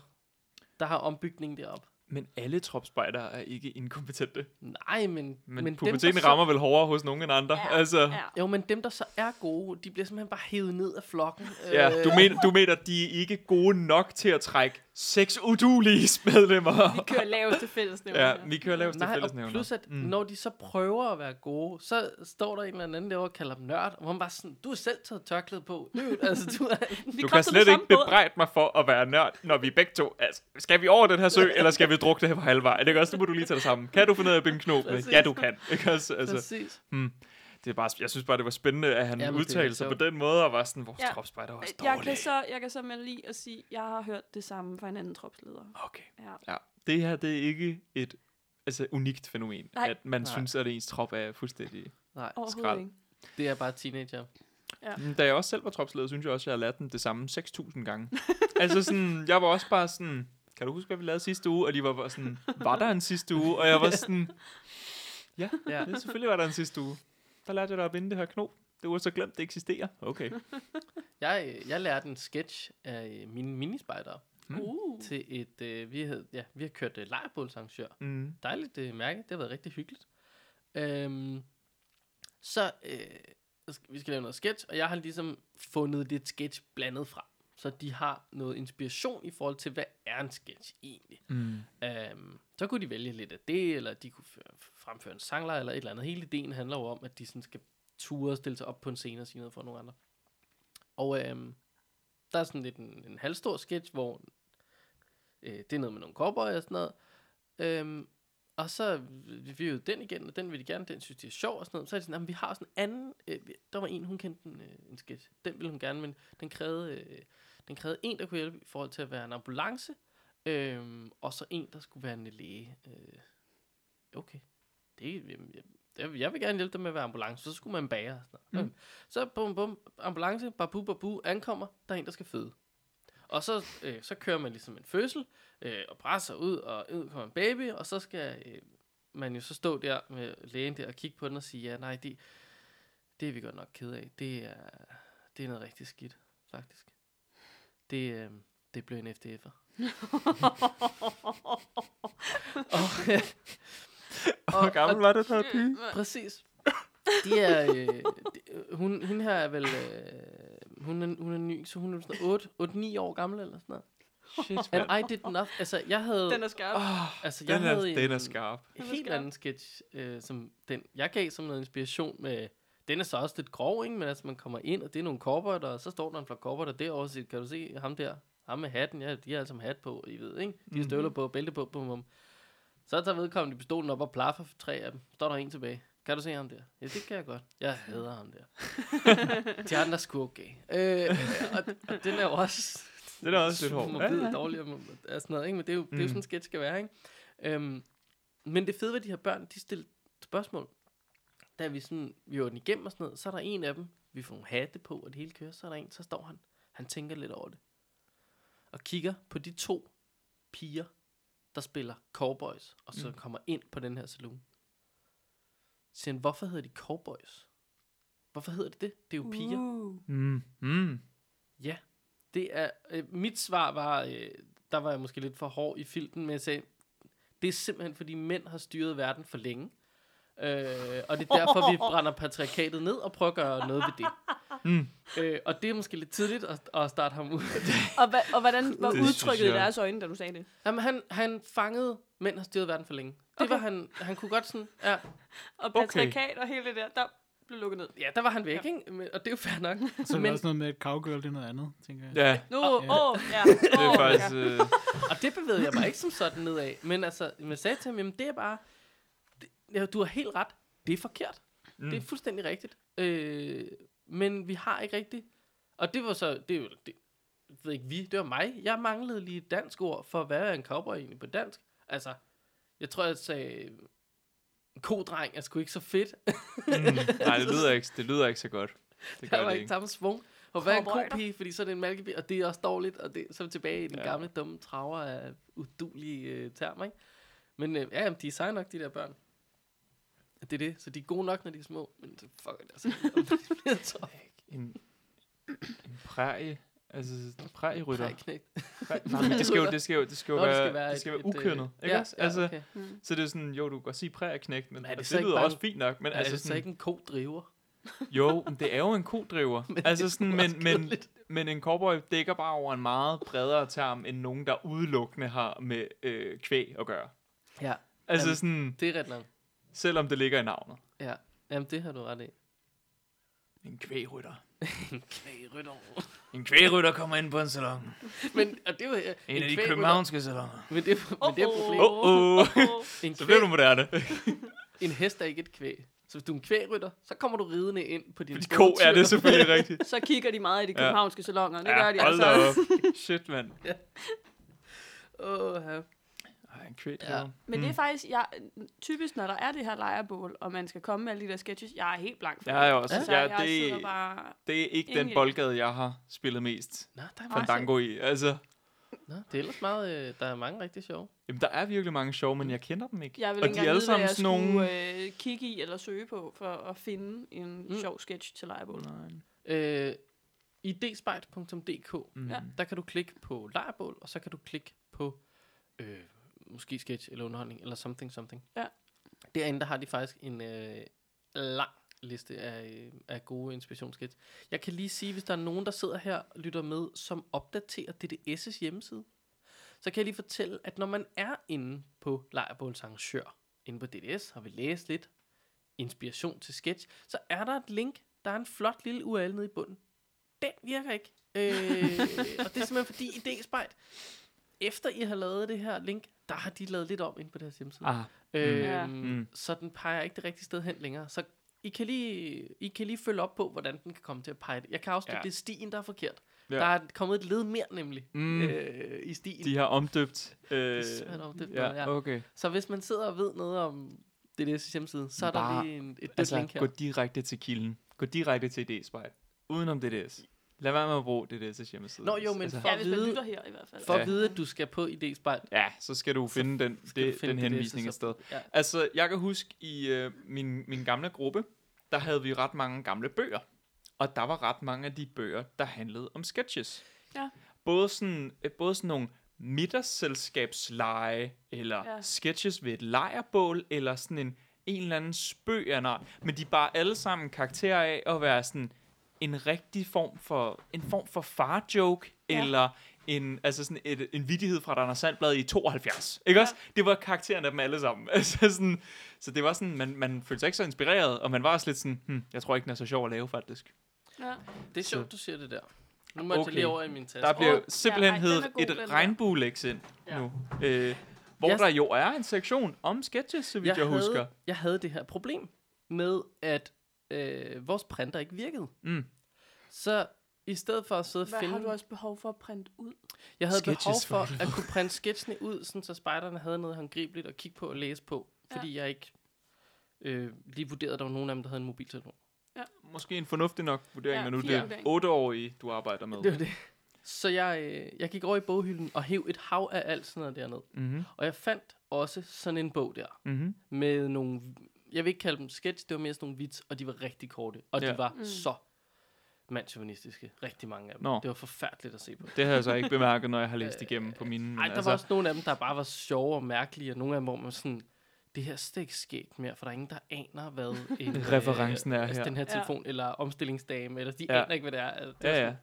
Der har ombygningen derop. Men alle tropspejdere er ikke inkompetente. Nej, men... Men, men men dem, puberteten der så- rammer vel hårdere hos nogen end andre. Ja, altså, Ja. Jo, men dem, der så er gode, de bliver simpelthen bare hævet ned af flokken. ja, du, mener, du mener, de er ikke gode nok til at trække seks udulige medlemmer. Vi kører laveste fællesnævner. ja, vi kører laveste Nej, og fællesnævner. plus at Mm. når de så prøver at være gode, så står der en eller anden derovre og kalder dem nørd, og man bare sådan, du har selv taget tørklæde på. Altså, du er, Du kan slet ikke bebrejde mig for at være nørd, når vi begge to... Altså, skal vi over den her sø, eller skal vi drukke det her på halvvej? Det kan også, det må du lige tage det sammen. Kan du finde ud af at binde? Præcis. Ja, du kan. Ikke også? Altså, præcis. hmm. Det er bare, jeg synes bare, det var spændende, at han er udtalte sig på den måde, og var sådan, vores Ja. ja. tropspejder var også Jeg kan, så, jeg kan så med lige at sige, at jeg har hørt det samme fra en anden tropsleder. Okay. Ja. Ja, det her, det er ikke et altså, unikt fænomen, Nej. at man Nej. synes, at ens trop er fuldstændig Nej, Skrald. ikke. det er bare teenager. Mm, Da jeg også selv var tropsleder, synes jeg også, at jeg har lært den det samme 6.000 gange. altså sådan, jeg var også bare sådan, kan du huske, hvad vi lavede sidste uge? Og de var bare sådan, var der en sidste uge? Og jeg var sådan, ja, Ja. det, selvfølgelig var der en sidste uge. Der lærte jeg dig at binde det her knop. Det var så glemt, det eksisterer. Okay. Jeg, øh, jeg lærte en sketch af øh, mine minispejdere Mm. Uh. til et, øh, vi, havde, ja, vi har kørt øh, lejrbålsarrangør. Mm. Dejligt øh, mærke, det har været rigtig hyggeligt. Øhm, så øh, vi skal lave noget sketch, og jeg har ligesom fundet lidt sketch blandet fra. Så de har noget inspiration i forhold til, hvad er en sketch egentlig. Mm. Øhm, så kunne de vælge lidt af det, eller de kunne føre, fremføre en sangler eller et eller andet. Hele ideen handler jo om, at de sådan skal ture og stille sig op på en scene og sige noget for nogle andre. Og øhm, der er sådan lidt en, en halvstor sketch, hvor øh, det er noget med nogle cowboyer og sådan noget. Øhm, og så vi vi jo den igen, og den vil de gerne, den synes de er sjov og sådan noget. Så er det sådan, "Jamen, vi har sådan en anden, øh, der var en, hun kendte en, øh, en sketch. Den ville hun gerne, men den krævede, øh, den krævede en, der kunne hjælpe i forhold til at være en ambulance, øhm, og så en, der skulle være en læge. Øh, okay. Det, jeg, jeg, jeg vil gerne hjælpe dem med at være ambulance, så skulle man bære. Mm. Mm. Så bum, bum, ambulance, babu, babu, ankommer, der er en, der skal føde. Og så, øh, så kører man ligesom en fødsel, øh, og presser ud, og ud kommer en baby, og så skal øh, man jo så stå der med lægen der og kigge på den og sige, ja, nej, det, det er vi godt nok ked af. Det er, det er noget rigtig skidt, faktisk. Det, øh, det blev en FDF'er. og, Hvor gammel var det her pige? Præcis. De er, øh, de, hun, hun her er vel, øh, hun, er, hun er ny, så hun er sådan 8-9 år gammel eller sådan noget. Shit, And I did not, altså jeg havde, Den er skarp. Oh, altså jeg den, er, havde den er en skarp. Den er helt skarp. anden sketch, øh, som den, jeg gav som noget inspiration med, den er så også lidt grov, ikke? men altså man kommer ind, og det er nogle cowboyer, og så står der en flok cowboyer derovre, og siger, kan du se ham der, ham med hatten, ja, de har altså hat på, I ved, ikke? De har støvler på, bælte på, bum, bum. Så tager vedkommende pistolen op og plaffer for tre af dem. Står der en tilbage. Kan du se ham der? Ja, det kan jeg godt. Jeg hader ham der. De andre sgu okay. Øh, og, og, den er jo også... Den er også lidt hård. Ja, ja. dårlig og sådan noget, ikke? Men det er jo, det er jo Mm. sådan en sketch skal være, ikke? Øhm, men det fede ved de her børn, de stiller spørgsmål. Da vi sådan, vi var den igennem og sådan noget, så er der en af dem, vi får nogle hatte på, og det hele kører, så er der en, så står han, han tænker lidt over det. Og kigger på de to piger, der spiller cowboys, og så Mm. kommer ind på den her saloon. Så siger han, hvorfor hedder de cowboys? Hvorfor hedder det det? Det er jo piger. Uh. Mm. Mm. Ja, det er, øh, mit svar var, øh, der var jeg måske lidt for hård i filten, men jeg sagde, det er simpelthen fordi mænd har styret verden for længe. Øh, og det er derfor, vi brænder patriarkatet ned og prøver at gøre noget ved det. Mm. Øh, og det er måske lidt tidligt at, at starte ham ud. Og, hva, og hvordan var Det udtrykket i deres øjne, da du sagde det? Jamen, han, han fangede, mænd har styret verden for længe. Det Okay. var han, han kunne godt sådan, ja, Og Okay. patriarkat og hele det der, der blev lukket ned. ja der var han væk, ikke? Men, og det er jo fair nok. Så er Men- der også noget med, at cowgirl det er noget andet, tænker jeg. Ja, Nu, åh, Ja. oh, ja. det er faktisk... Ja. Øh, Og det bevægede jeg mig ikke som sådan nedad. Men altså, jeg sagde til ham, jamen det er bare, det, ja, du har helt ret, det er forkert. mm. Mm. Det er fuldstændig rigtigt. Øh, men vi har ikke rigtigt. Og det var så, det er jo, det, ved ikke vi, det var mig. Jeg manglede lige et dansk ord for, hvad er en cowboy egentlig på dansk. Altså, jeg tror, jeg sagde, en kodreng er sgu ikke så fedt. Mm. Nej, det lyder, ikke, det lyder ikke så godt. Det Der gør var det ikke samme svung. Og hvad er en kopige, fordi så er det en malkebi, og det er også dårligt, og det, så er vi tilbage i den Ja. gamle, dumme traver af udulige øh, termer, ikke? Men øh, ja, jamen, de er seje nok, de der børn. Det er det, så de er gode nok, når de er små, men så fuck it, altså. tror En, en prærie. Altså, prærierytter. Prægeknægt. Præ- Nej, men det skal jo, det skal jo, det skal jo Nå, det være, skal være det skal være øh, ukønnet, ikke ja, også? ja, altså, okay. Mm. Så det er sådan, jo, du kan godt sige prærieknægt, men Men er det det, det lyder bare også fint nok. Men Men altså, altså, så sådan, ikke en ko-driver. jo, det er jo en kodriver. Men altså det sådan, er men, men, men en cowboy dækker bare over en meget bredere term, end nogen, der udelukkende har med øh, kvæg at gøre. Ja, Altså Jamen. sådan, det er ret nok. Selvom det ligger i navnet. Ja, jamen det har du ret i. En kvægrytter. En kvægrytter. En kvægrytter kommer ind på en salon. Men, og det er jo... øh, En af de kvægrytter- københavnske salonger. Men det, er- men det er problemet. Åh, åh. En, Så bliver du moderne. en hest er ikke et kvæg. Så hvis du er en kvægrytter, så kommer du ridende ind på din Fordi ko er det selvfølgelig rigtigt. Så kigger de meget i de Ja. københavnske salonger. Det ja, gør de hold altså. op. Shit, mand. Åh, ja. En create Ja. ja. Men det er faktisk, jeg, typisk når der er det her lejrebål, og man skal komme med alle de der sketches, jeg er helt blank for Jeg er det. jo også. Altså, Ja, jeg det- bare... Det er ikke Ingen den boldgade, jeg har spillet mest Nå, der er, Fandango i. Altså, Nå, det er ellers meget, øh, der er mange rigtig sjove. jamen, der er virkelig mange sjove, men jeg kender dem ikke. Jeg vil og ikke de er engang alle vide, hvad sammen jeg sådan nogle... øh, kigge i eller søge på, for at finde en Mm. mm. sjov sketch til lejrebål. Nej. Øh, idespejt.dk, Mm. Ja. der kan du klikke på lejrbål, og så kan du klikke på øh, måske sketch eller underholdning, eller something something. Ja. Derinde, der har de faktisk en øh, lang liste af, øh, af gode inspirationssketch. Jeg kan lige sige, hvis der er nogen, der sidder her og lytter med, som opdaterer DDS' hjemmeside, så kan jeg lige fortælle, at når man er inde på Lejrbåls arrangør, inde på DDS, har vi læst lidt inspiration til sketch, så er der et link, der er en flot lille URL nede i bunden. Den virker ikke. Øh, og det er simpelthen fordi idéspejt, efter I har lavet det her link, der har de lavet lidt om ind på deres hjemmeside. Ah, Øhm, Ja. Mm. Så den peger ikke det rigtige sted hen længere. Så I kan lige, I kan lige følge op på, hvordan den kan komme til at pege det. Jeg kan afsløre, Ja. ja. det er stien, der er forkert. Ja. Ja. Der er kommet et led mere nemlig Mm. øh, i stien. de har omdøbt... Øh, Det er svært om det, ja, ja. okay. Så hvis man sidder og ved noget om DDS' hjemmeside, så er Bare- der lige en, et Altså, link her. gå direkte til kilden. Gå direkte til idéspejl. Udenom DDS. Lad være med at bruge DDS' hjemmeside. Nå, jo, men altså, for Ja, at vide- her i hvert fald. For Ja. at vide, at du skal på idéspejl, Ja, så skal du finde den, det, du finde den henvisning et sted. Ja. Altså, jeg kan huske i øh, min, min gamle gruppe, der havde vi ret mange gamle bøger. Og der var ret mange af de bøger, der handlede om sketches. Ja. Både sådan, øh, både sådan nogle middagsselskabsleje, eller Ja. sketches ved et lejrbål, eller sådan en, en eller anden spøg af. Men de er bare alle sammen karakterer af at være sådan en rigtig form for, en form for far-joke, Ja. ja. eller en, altså sådan et, en vidighed fra Anders Sandblad i 72. Ikke Ja. også? Det var karakteren af dem alle sammen. altså sådan, så det var sådan, man, man følte sig ikke så inspireret, og man var også lidt sådan, hm, jeg tror ikke, den er så sjov at lave, faktisk. Ja. Det er Så- sjovt, du siger det der. Nu må jeg Okay. tage lige over i min taske. Der bliver oh, simpelthen ja, heddet et regnbueleks ind Ja. ja. nu. Øh, hvor Jeg- der jo er en sektion om sketches, så vidt jeg, jeg havde, husker. Jeg havde det her problem med, at øh, vores printer ikke virkede. Mm. Så i stedet for at sidde og Hvad finde... har du også behov for at printe ud? Jeg havde Sketches behov for at kunne printe sketsene ud, sådan så spejderne havde noget håndgribeligt at kigge på og læse på. Fordi jeg ikke øh, lige vurderede, at der var nogen af dem, der havde en mobiltelefon. Måske en fornuftig nok vurdering, Ja, ja, når nu det er vurdering. 8-årige, du arbejder med. Det var det. Så jeg, øh, jeg gik over i boghylden og hæv et hav af alt sådan noget derned. Mm-hmm. Og jeg fandt også sådan en bog der, Mm-hmm. med nogle, jeg vil ikke kalde dem sketch, det var mere sådan nogle vits, og de var rigtig korte. Og de Ja. var Mm. så mandsjuvenistiske, rigtig mange af dem. Nå. Det var forfærdeligt at se på. Det har jeg så ikke bemærket, når jeg har læst igennem på mine. Nej, der altså, var også nogle af dem, der bare var sjove og mærkelige, og nogle af dem, hvor man sådan, det her er ikke skægt mere, for der er ingen, der aner, hvad en, Referencen er altså her. den her Ja. telefon, eller omstillingsdame, eller de Ja. aner ikke, hvad det er. Altså, det var Ja, sådan- ja.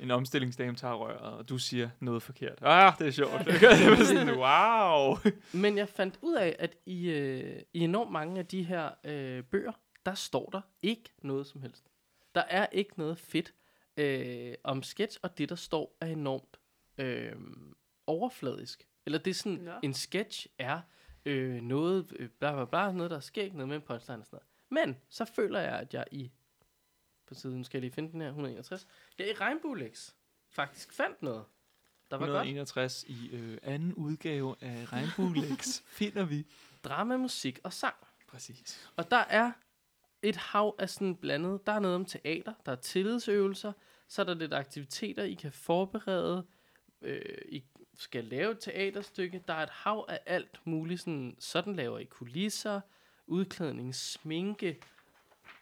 En omstillingsdame tager røret, og du siger noget forkert. Ah, det er sjovt. det var sådan, wow. Men jeg fandt ud af, at i, øh, i enormt mange af de her øh, bøger, der står der ikke noget som helst. Der er ikke noget fedt øh, om sketch, og det, der står, er enormt øh, overfladisk. Eller det er sådan, Nå. en sketch er øh, noget, øh, bla bla bla, noget, der er skægt, noget med en punchline og sådan noget. Men så føler jeg, at jeg i, på siden skal jeg lige finde den her, 161, jeg i Regnbuelex faktisk fandt noget, der var godt. 161 i øh, anden udgave af Regnbuelex finder vi. Drama, musik og sang. Præcis. Og der er et hav af sådan blandet. Der er noget om teater, der er tillidsøvelser, så er der lidt aktiviteter, I kan forberede. Øh, I skal lave et teaterstykke. Der er et hav af alt muligt. Sådan, sådan laver I kulisser, udklædning, sminke.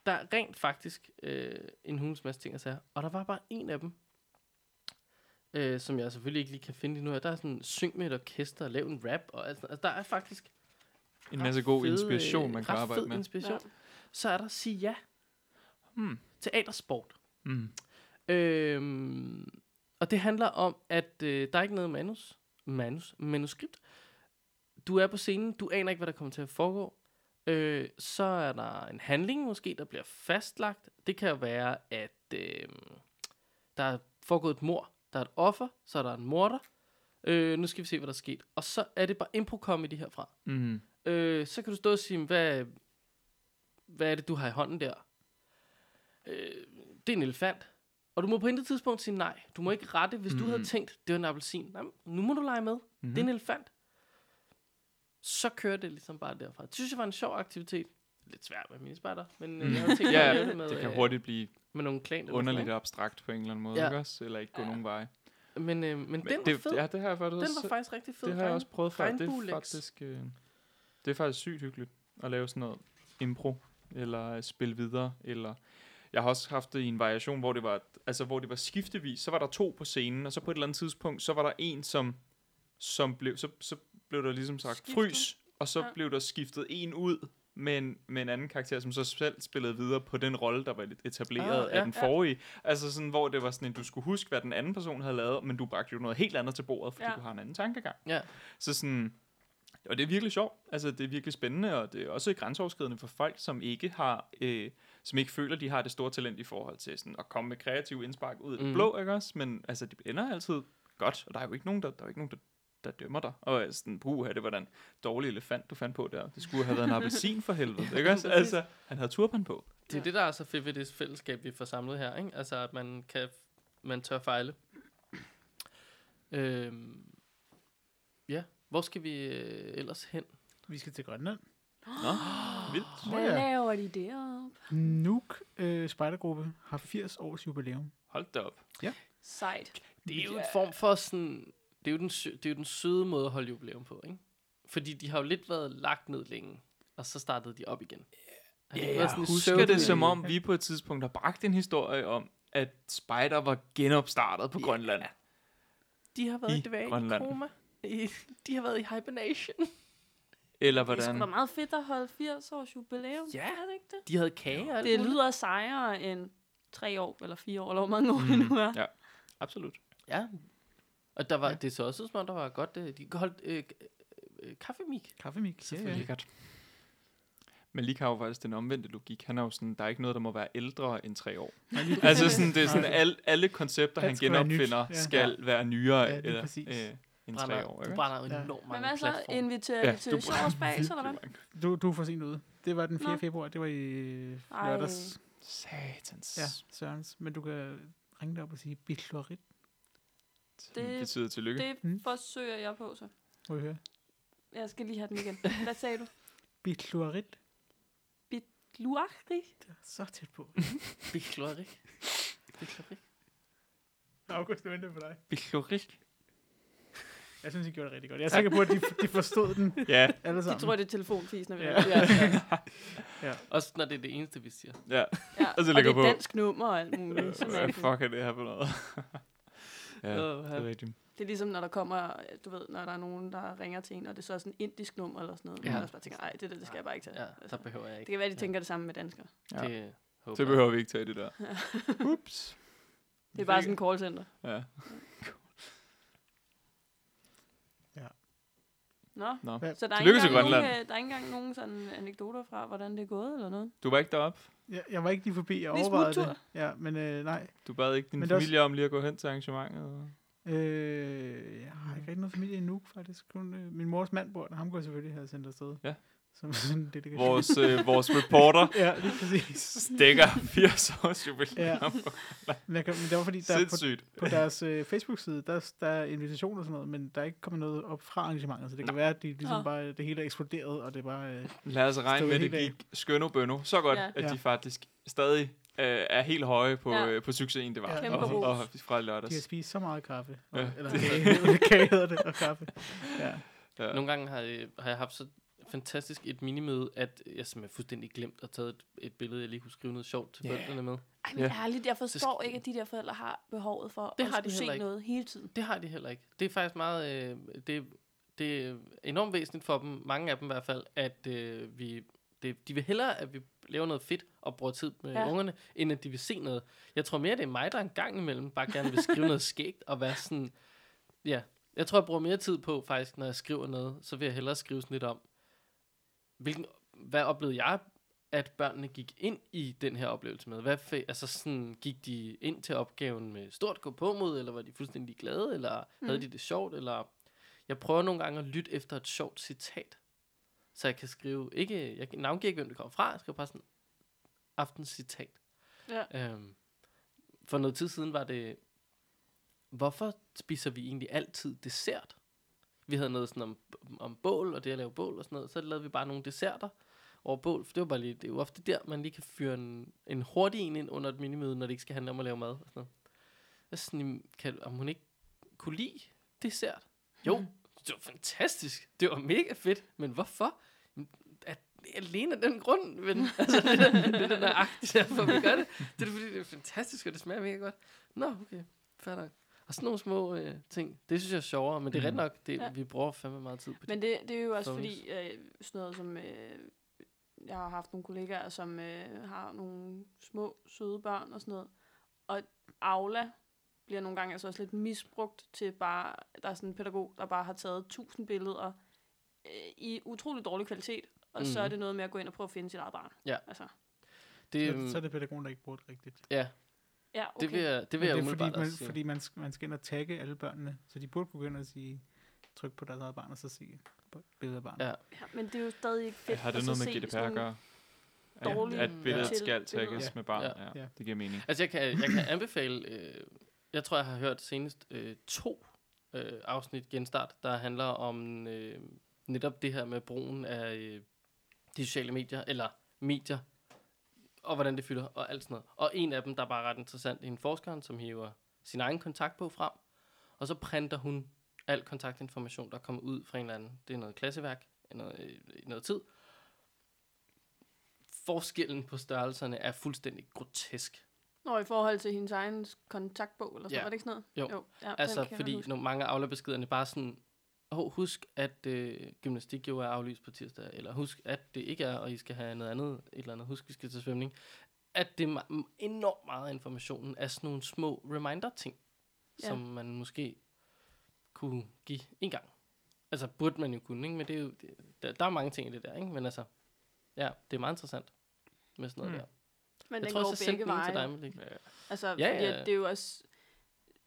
Der er rent faktisk øh, en hulens masse ting at sige. Og der var bare en af dem, øh, som jeg selvfølgelig ikke lige kan finde her. Der er sådan, syng med et orkester, og lav en rap. Og altså, altså, der er faktisk En masse god fed, inspiration, man kan arbejde med. inspiration. Så er der Sig Ja. Hmm. Teatersport. Mm. Øhm, og det handler om, at øh, der er ikke noget manus, manus, manuskript. Du er på scenen, du aner ikke, hvad der kommer til at foregå. Øh, så er der en handling måske, der bliver fastlagt. Det kan jo være, at øh, der er foregået et mor, der er et offer, så er der en morder. Øh, nu skal vi se, hvad der er sket. Og så er det bare impro-comedy herfra. Mm. Øh, så kan du stå og sige, hvad, hvad er det, du har i hånden der? Øh, det er en elefant. Og du må på intet tidspunkt sige nej. Du må ikke rette, hvis mm. du havde Mhm. tænkt, det var en appelsin. Nej, nu må du lege med. Mm. Mm-hmm. Det er en elefant. Så kører det ligesom bare derfra. Det synes jeg var en sjov aktivitet. Lidt svært med minispejder, men Mm. mm. jeg har tænkt mig Ja, det med, det kan øh, hurtigt blive med nogle klan. eller sådan underligt abstrakt på en eller anden måde, Ja. ikke også? Eller ikke gå nogen vej. Men, øh, men, den var det, fed. Ja, det har jeg faktisk den var faktisk rigtig fed. det har jeg også prøvet før. Det er faktisk, øh, det er faktisk sygt hyggeligt at lave sådan noget impro, eller spille videre, eller jeg har også haft det i en variation, hvor det var, altså hvor det var skiftevis, så var der to på scenen, og så på et eller andet tidspunkt, så var der en, som, som blev, så, så blev der ligesom sagt Skiftet. frys, og så Ja. blev der skiftet en ud med en, med en anden karakter, som så selv spillede videre på den rolle, der var lidt etableret Ah, af ja, den ja. forrige. Altså sådan, hvor det var sådan, at du skulle huske, hvad den anden person havde lavet, men du bragte jo noget helt andet til bordet, fordi Ja. ja. du har en anden tankegang. Ja. Så sådan, og det er virkelig sjovt. Altså, det er virkelig spændende, og det er også grænseoverskridende for folk, som ikke har, øh, som ikke føler, de har det store talent i forhold til sådan at komme med kreative indspark ud af det Mhm. blå, ikke også? Men altså, det ender altid godt, og der er jo ikke nogen, der, der, er jo ikke nogen, der, der dømmer dig. Og sådan, puha, det var da en dårlig elefant, du fandt på der. Det skulle have været en appelsin for helvede, ikke også? Altså, han havde turban på. Det er det, der er så fedt ved det fællesskab, vi får samlet her, ikke? Altså, at man kan, man tør fejle. Øhm, ja, hvor skal vi øh, ellers hen? Vi skal til Grønland. Nå, vildt. Hvad ja. laver de deroppe? Nuuk øh, Spejdergruppe har 80 års jubilæum. Hold da op. Sejt. Det er jo en form for sådan... Det er jo den, det er jo den søde måde at holde jubilæum på, ikke? Fordi de har jo lidt været lagt ned længe, og så startede de op igen. Det Ja, ikke jeg husker det som om, vi på et tidspunkt har bragt en historie om, at Spider var genopstartet på Ja. Grønland. De har været I i dvale Grønland. i koma. I, de har været i hibernation. Eller Det er sgu da hvordan? meget fedt at holde 80 års jubilæum. Ja. Er det ikke det? De havde kage alt Det lyder sejere end tre år, eller fire år, eller hvor mange år det Mm, nu er. ja. Absolut. Ja. Og der var, Ja. ja. det så også ud som om, der var godt... Øh, de holdt øh, øh, kaffemik. Kaffemik. Selvfølgelig godt. Men lige har jo faktisk den omvendte logik. Han er jo sådan, der er ikke noget, der må være ældre end tre år. Ja, altså sådan, det er sådan, alle, alle koncepter, han genopfinder, Ja. skal være nyere Ja, eller øh, end Brænder, tre år. du brænder jo Ja. enormt Men mange hvad så? Inviterer Ja, til du sjovsbas, eller hvad? Du, du er for sent ude. Det var den 4. Nå. februar. Det var i Ej. lørdags. Satans. Ja, Sørens. Men du kan ringe dig op og sige biklorit. Det betyder tillykke. Det Mm. forsøger jeg på, så. Høre? Jeg skal lige have den igen. Hvad sagde du? Biklorit. Luakri? Det er så tæt på. Biklorik. Biklorik. August, det venter på dig. Biklorik. Jeg synes, I gjorde det rigtig godt. Jeg er sikker på, at de, de forstod den Ja, alle De sammen. tror, det er telefonfis, når vi Ja. ja. Ja. Også når det er det eneste, vi siger. ja. ja. Og så og det er på. dansk nummer og alt muligt. Så Hvad fuck er det her for noget? Ja, det er rigtigt. Det er ligesom, når der kommer, du ved, når der er nogen, der ringer til en, og det så er sådan en indisk nummer eller sådan noget. Ja. Ja. Man også bare tænker, nej, det, der, det skal jeg bare ikke tage. Ja, altså. så behøver jeg Det ikke. kan være, de Ja. tænker det samme med danskere. Ja. Det, håber Det jeg. behøver vi ikke tage det der. Ups. Det er bare sådan en callcenter. Ja. Nå, Nå. Hvad- så der er, ikke engang nogen, øh, der er ikke engang nogen sådan anekdoter fra, hvordan det er gået eller noget. Du var ikke deroppe? Jeg, jeg var ikke lige forbi. Jeg Lige overvejede smuttur. det. Ja, men øh, nej. Du bad ikke din Men familie om lige at gå hen til arrangementet? Øh, jeg har ikke rigtig noget familie Nuuk, faktisk. Kun, øh, min mors mand bor der. Ham jeg selvfølgelig have sendt afsted. Ja. Som sådan en delegation. Vores, øh, vores reporter Ja, lige præcis. stikker 80 års jubilæum. Ja. Men, kan, men det var fordi, der på, Sindssygt. på deres øh, Facebook-side, der, der er invitation og sådan noget, men der er ikke kommet noget op fra arrangementet, så det kan være, at de ligesom Nå. bare, det hele er eksploderet, og det er bare... Øh, Lad os regne med, at det gik skønno bønno så godt, Ja. at Ja. de faktisk stadig øh, er helt høje på, Ja. øh, på succesen, det var. Ja. Kæmpe og, og, fra de har lørdags. spist så meget kaffe. Og, Ja. Eller kage, kage hedder det, og kaffe. Ja. Ja. Nogle gange har jeg, har jeg haft så fantastisk et minimøde, at jeg simpelthen fuldstændig glemt at tage et, et billede, jeg lige kunne skrive noget sjovt til yeah. forældrene med. Ej, men Ja. ærligt, jeg forstår ikke, at de der forældre har behovet for Det at har de se ikke. noget hele tiden. Det har de heller ikke. Det er faktisk meget... Øh, det, det er enormt væsentligt for dem, mange af dem i hvert fald, at øh, vi... Det, de vil hellere, at vi laver noget fedt og bruger tid med ja. ungerne, end at de vil se noget. Jeg tror mere, det er mig, der en gang imellem bare gerne vil skrive noget skægt og være sådan... Ja, jeg tror, jeg bruger mere tid på faktisk, når jeg skriver noget, så vil jeg hellere skrive sådan lidt om, hvilken, hvad oplevede jeg, at børnene gik ind i den her oplevelse med? Hvad altså sådan, gik de ind til opgaven med stort gå på mod, eller var de fuldstændig glade, eller mm. havde de det sjovt, eller... Jeg prøver nogle gange at lytte efter et sjovt citat, så jeg kan skrive, ikke, jeg navngiver ikke, hvem det kommer fra, jeg skriver bare sådan, aftens citat. Ja. Øhm, for noget tid siden var det, hvorfor spiser vi egentlig altid dessert? Vi havde noget sådan om, om bål, og det at lave bål og sådan noget. Så lavede vi bare nogle desserter over bål, for det var bare lige, det er jo ofte der, man lige kan fyre en, en hurtig en ind under et minimøde, når det ikke skal handle om at lave mad og sådan noget. Jeg sådan, kan, om hun ikke kunne lide dessert? Jo, det var fantastisk. Det var mega fedt. Men hvorfor? At, alene af den grund, men altså, det, er, det er den der agt, derfor vi gør det. Det er fordi, det er fantastisk, og det smager mega godt. Nå, okay, fair nok. Og sådan nogle små øh, ting, det synes jeg er sjovere, men det er ret nok, det, Ja. vi bruger fandme meget tid på det. Men det, det er jo også Phones. fordi, øh, sådan noget som, øh, jeg har haft nogle kollegaer, som øh, har nogle små, søde børn og sådan noget. Og Aula bliver nogle gange altså også lidt misbrugt til bare, der er sådan en pædagog, der bare har taget tusind billeder øh, i utrolig dårlig kvalitet, og mm. så er Mhm. det noget med at gå ind og prøve at finde sit eget barn. Ja. Altså, Det, Så, så er det pædagogen, der ikke bruger det rigtigt. ja, ja, okay. det vil jeg, det vil jeg det er fordi, man, også sige. fordi man, skal, man skal ind og tagge alle børnene, så de burde kunne gå ind og sige, tryk på deres eget barn, og så se på billedet af barnet. Ja. Ja, men det er jo stadig ikke fedt. har det at noget med se GDPR at gøre? At, dårlige at billedet til skal billeder. tagges Ja. med barn. Ja. Ja. Ja. Det giver mening. Altså, jeg kan, jeg kan anbefale, øh, jeg tror, jeg har hørt senest øh, to øh, afsnit genstart, der handler om øh, netop det her med brugen af øh, de sociale medier, eller medier, og hvordan det fylder, og alt sådan noget. Og en af dem, der er bare ret interessant, er en forskeren, som hiver sin egen kontaktbog frem, og så printer hun al kontaktinformation, der kommer ud fra en eller anden. Det er noget klasseværk, noget, øh, i noget tid. Forskellen på størrelserne er fuldstændig grotesk. Nå, i forhold til hendes egen kontaktbog, eller så, Ja. var det ikke sådan noget? Jo. jo ja, Altså, fordi nogle mange aflebeskederne bare sådan, oh, husk, at øh, gymnastik jo er aflyst på tirsdag, eller husk, at det ikke er, og I skal have noget andet, et eller andet, husk, vi skal til svømning. At det er ma- enormt meget af informationen af sådan nogle små reminder-ting, Ja. ja. som man måske kunne give en gang. Altså, burde man jo kunne, ikke? Men det er jo, det, der, der er mange ting i det der, ikke? Men altså, ja, det er meget interessant med sådan noget Mm. der. Men Jeg den tror går også, jeg sendte begge den en til veje. dig, Malik. Altså, Ja, ja, fordi ja. ja. det er jo også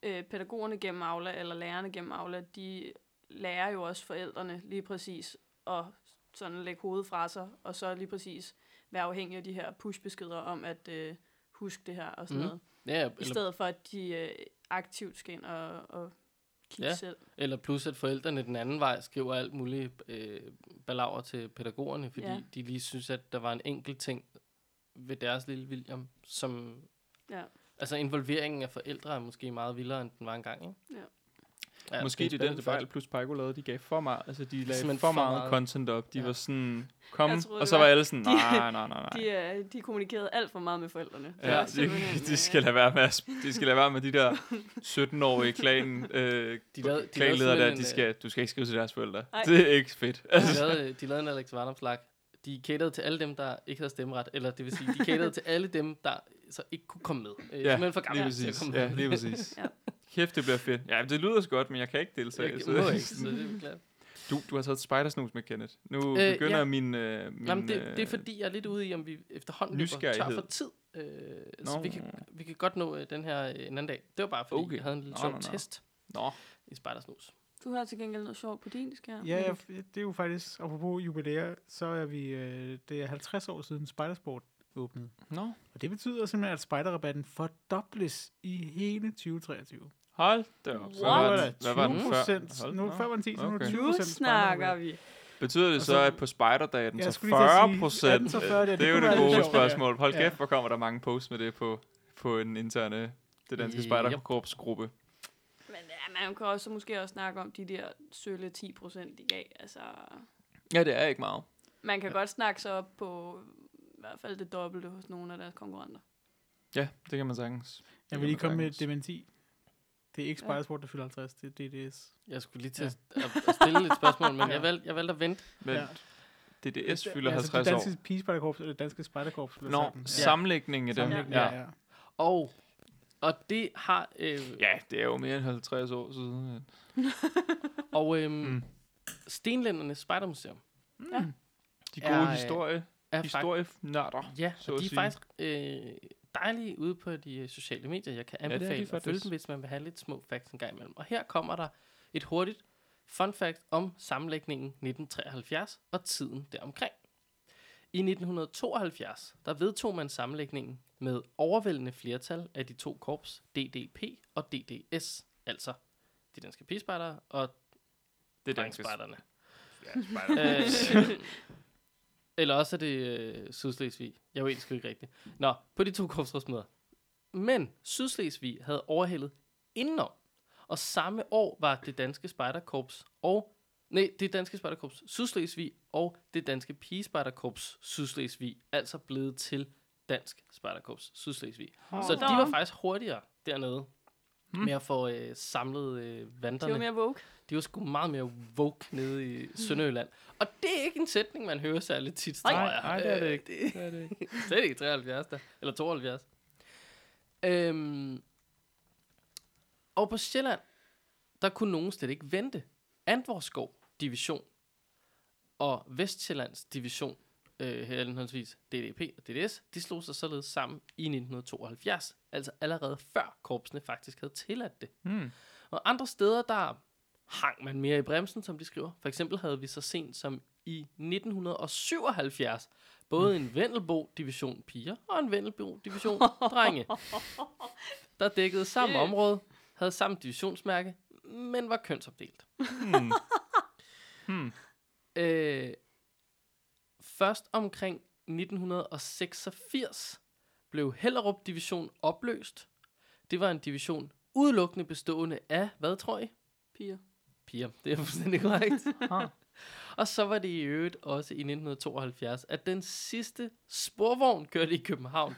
øh, pædagogerne gennem Aula, eller lærerne gennem Aula, de lærer jo også forældrene lige præcis at sådan lægge hovedet fra sig, og så lige præcis være afhængig af de her pushbeskeder om at øh, huske det her og sådan mm. noget. Ja, I eller, stedet for, at de øh, aktivt skal ind og, og kigge Ja. selv. Eller plus, at forældrene den anden vej skriver alt muligt øh, balaver til pædagogerne, fordi ja. de lige synes, at der var en enkelt ting ved deres lille William, som... Ja. Altså, involveringen af forældre er måske meget vildere, end den var engang, ikke? Ja. Ja, Måske det er den fejl, plus Piko lavede. De gav for meget. Altså, de lagde for, for meget, meget. content op. De Ja. var sådan, kom, troede, og så var- alle sådan, de- nej, nej, nej, nej. De, øh, de kommunikerede alt for meget med forældrene. Det Ja, var de, de øh, skal lade være med, at, de skal lade være med de der 17-årige klan, øh, De lavede- de klanledere der, de skal, du skal ikke skrive til deres forældre. Ej. Det er ikke fedt. Altså, De lavede, de lavede en Alex Varnopslag. De caterede til alle dem, der ikke havde stemmeret. Eller det vil sige, de caterede til alle dem, der så ikke kunne komme med. Øh, ja, simpelthen for gamle til at Ja, med. lige præcis. Ja. Kæft, det bliver fedt. Ja, det lyder så godt, men jeg kan ikke deltage. Jeg så- ikke, så det er klart. Du, du har taget spidersnus med Kenneth. Nu Øh, begynder ja. min, øh, min Jamen, det, det er øh, fordi, jeg er lidt ude i, om vi efterhånden løber tør for tid. Øh, så Nå. vi kan, vi kan godt nå øh, den her øh, en anden dag. Det var bare fordi, Okay. jeg havde en lille Nå, sjov nå, nå. test Nå, i Spejdersnus. Du har til gengæld noget sjovt på din skærm. Ja, f- det er jo faktisk, apropos jubilæer, så er vi, øh, det er 50 år siden Spidersport åbnede. Nå. Og det betyder simpelthen, at spiderrabatten fordobles i hele 2023. Hold da op. What? var den, hvad var den før? 20%, Hold nu før var den 10, så nu er det Okay. 20 Nu procent snakker vi. Betyder det så, så- at på spejderdagen, Jeg så skulle lige til at 40 sige, procent? 18 så 40, ja, det det er jo det gode spørgsmål. Hold kæft, hvor kommer der mange posts med det på, på en interne, det danske Yep. spejderkorpsgruppe. Men ja, man kan også måske også snakke om de der sølle 10 procent, de gav. Altså, Ja, det er ikke meget. man kan ja. godt snakke sig op på i hvert fald det dobbelte hos nogle af deres konkurrenter. Ja, det kan man sagtens. Det Jeg vil lige komme med et dementi. Det er ikke Ja. Spidersport, der fylder 50, det er DDS. Jeg skulle lige til Ja. at, at stille et spørgsmål, men Ja. jeg valgte, jeg valgte at vente. Men Ja. DDS fylder ja, altså 50 det år. danske pigespejderkorps, eller det danske spejderkorps. Nå, sådan. sammenlægningen af dem. Ja. ja. Og, og det har... Øh, ja, det er jo mere end 50 år siden. Og øhm, Mm. mm. Stenlændernes Spejdermuseum Ja. De gode Er, øh, historie, er historienørder. Ja, så og at de er sige. faktisk øh, dejlige ude på de øh, sociale medier. Jeg kan Ja, anbefale at følge dem, hvis man vil have lidt små facts en gang imellem. Og her kommer der et hurtigt fun fact om sammenlægningen 1973 og tiden deromkring. I 1972, der vedtog man sammenlægningen med overvældende flertal af de to korps, DDP og DDS, altså de danske pigespejdere og Det er danske Spejderne. Ja, spejder. øh, eller også er det øh, Sydslesvig. Jeg ved sgu ikke rigtigt. Nå, på de to korpsrådsmøder. Men Sydslesvig havde overhældet indenom. Og samme år var det danske spejderkorps og... Nej, det danske spejderkorps Sydslesvig og det danske pigespejderkorps Sydslesvig altså blevet til dansk spejderkorps Sydslesvig. Så de var faktisk hurtigere dernede Hmm. med at få øh, samlet øh, Det var vandrene. mere woke. De var sgu meget mere woke nede i Sønderjylland. Og det er ikke en sætning, man hører særlig tit, tror Nej, jeg. nej, det er det ikke. Det er det ikke. Slet ikke 73 der. Eller 72. Øhm, og på Sjælland, der kunne nogen slet ikke vente. Antvorskov division og Vestjyllands division, øh, henholdsvis DDP og DDS, de slog sig således sammen i 1972. Altså allerede før korpsene faktisk havde tilladt det. Hmm. Og andre steder, der hang man mere i bremsen, som de skriver. For eksempel havde vi så sent som i 1977 både en Vendelbo division piger og en Vendelbo division drenge. Der dækkede samme område, havde samme divisionsmærke, men var kønsopdelt. Hmm. Hmm. Øh, først omkring 1986 blev Hellerup division opløst. Det var en division udelukkende bestående af, hvad tror I? Piger. Piger, det er fuldstændig korrekt. Ah. Og så var det i øvrigt også i 1972, at den sidste sporvogn kørte i København,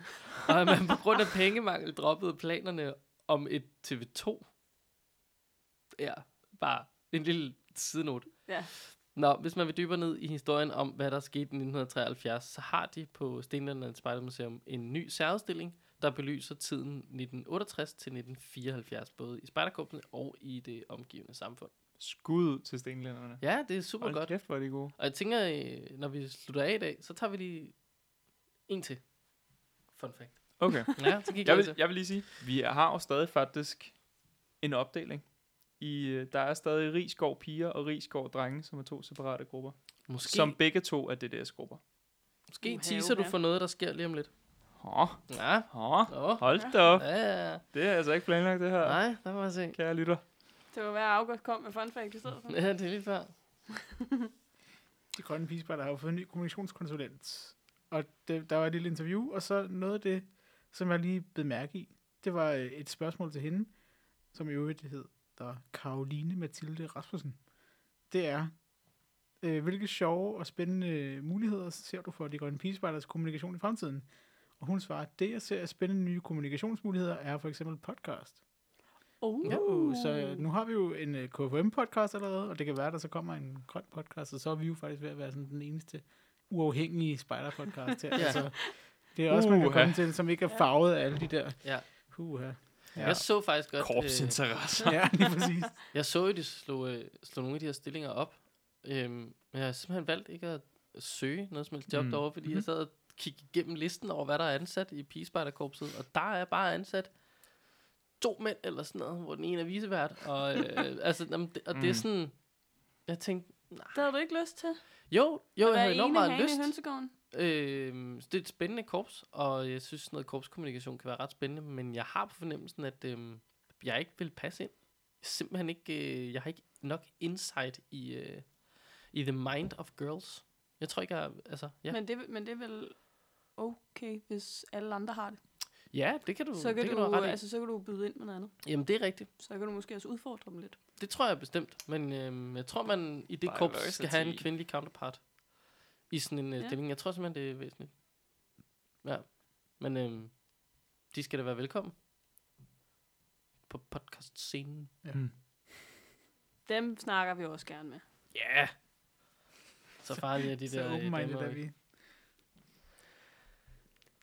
og at man på grund af pengemangel droppede planerne om et TV2. Ja, bare en lille sidenote. Ja. Nå, hvis man vil dybere ned i historien om, hvad der skete i 1973, så har de på Stenlandet Spejdermuseum en ny særudstilling, der belyser tiden 1968 til 1974, både i spejderkorpsene og i det omgivende samfund. Skud ud til stenlænderne. Ja, det er super Hold godt. kæft, hvor er de gode. Og jeg tænker, øh, når vi slutter af i dag, så tager vi lige en til. Fun fact. Okay. Ja, så kigger Jeg vi vil, jeg vil lige sige, vi har jo stadig faktisk en opdeling. I, øh, der er stadig Rigskov piger og Rigskov drenge, som er to separate grupper. Måske, Som begge to er DDS-grupper. måske Uha, teaser du for noget, der sker lige om lidt. Åh, Ja, åh, hold da op. ja. Det er altså ikke planlagt, det her. Nej, der må jeg se. Kære lytter. Det var være August kom med fun fact i stedet for. Ja, det er lige før. De grønne pigespejder har jo fået en ny kommunikationskonsulent. Og det, der var et lille interview, og så noget af det, som jeg lige blev mærke i, det var øh, et spørgsmål til hende, som i øvrigt hed der Karoline Mathilde Rasmussen. Det er, øh, hvilke sjove og spændende muligheder ser du for de grønne pigespejders kommunikation i fremtiden? Og hun svarer, det jeg ser af spændende nye kommunikationsmuligheder er for eksempel podcast. Oh. Ja. Uh, så nu har vi jo en uh, KFM-podcast allerede, og det kan være, der så kommer en grøn podcast, og så er vi jo faktisk ved at være sådan den eneste uafhængige spider-podcast her. Ja. altså, det er også, man kan komme til, som ikke er farvet af alle de der. Ja. Uha. Ja. Jeg så faktisk godt... øh, Korpsinteresser. Ja, lige præcis. Jeg så jo, de slog, øh, slog nogle af de her stillinger op. Øhm, men jeg har simpelthen valgt ikke at søge noget som helst job Mm. mm. derovre, fordi mm. jeg sad og kiggede igennem listen over, hvad der er ansat i pigespejderkorpset. Og der er bare ansat to mænd eller sådan noget, hvor den ene er visevært. Og, øh, altså, jamen, det, og det er Mm. sådan... Jeg tænkte, nej. Det havde du ikke lyst til? Jo, jo, jeg har være enormt ene meget lyst. i hønsegården? Øh, det er et spændende korps, og jeg synes, noget korpskommunikation kan være ret spændende, men jeg har på fornemmelsen, at øh, jeg ikke vil passe ind. Simpelthen ikke, øh, jeg har ikke nok insight i, øh, i the mind of girls. Jeg tror ikke, jeg, altså, ja. Men, det, men det er vel okay, hvis alle andre har det. ja, det kan du, Så kan, det du, kan du have ret i. altså, så kan du byde ind med noget andet. Jamen, det er rigtigt. Så kan du måske også udfordre dem lidt. Det tror jeg bestemt, men øh, jeg tror, man i det korps skal have en kvindelig counterpart i sådan en øh, Ja. stilling. Jeg tror simpelthen, det er væsentligt. Ja, men øh, de skal da være velkommen på podcast-scenen. Dem snakker vi også gerne med. Ja! Yeah. Så farlige er de Så der øh, open-minded er vi.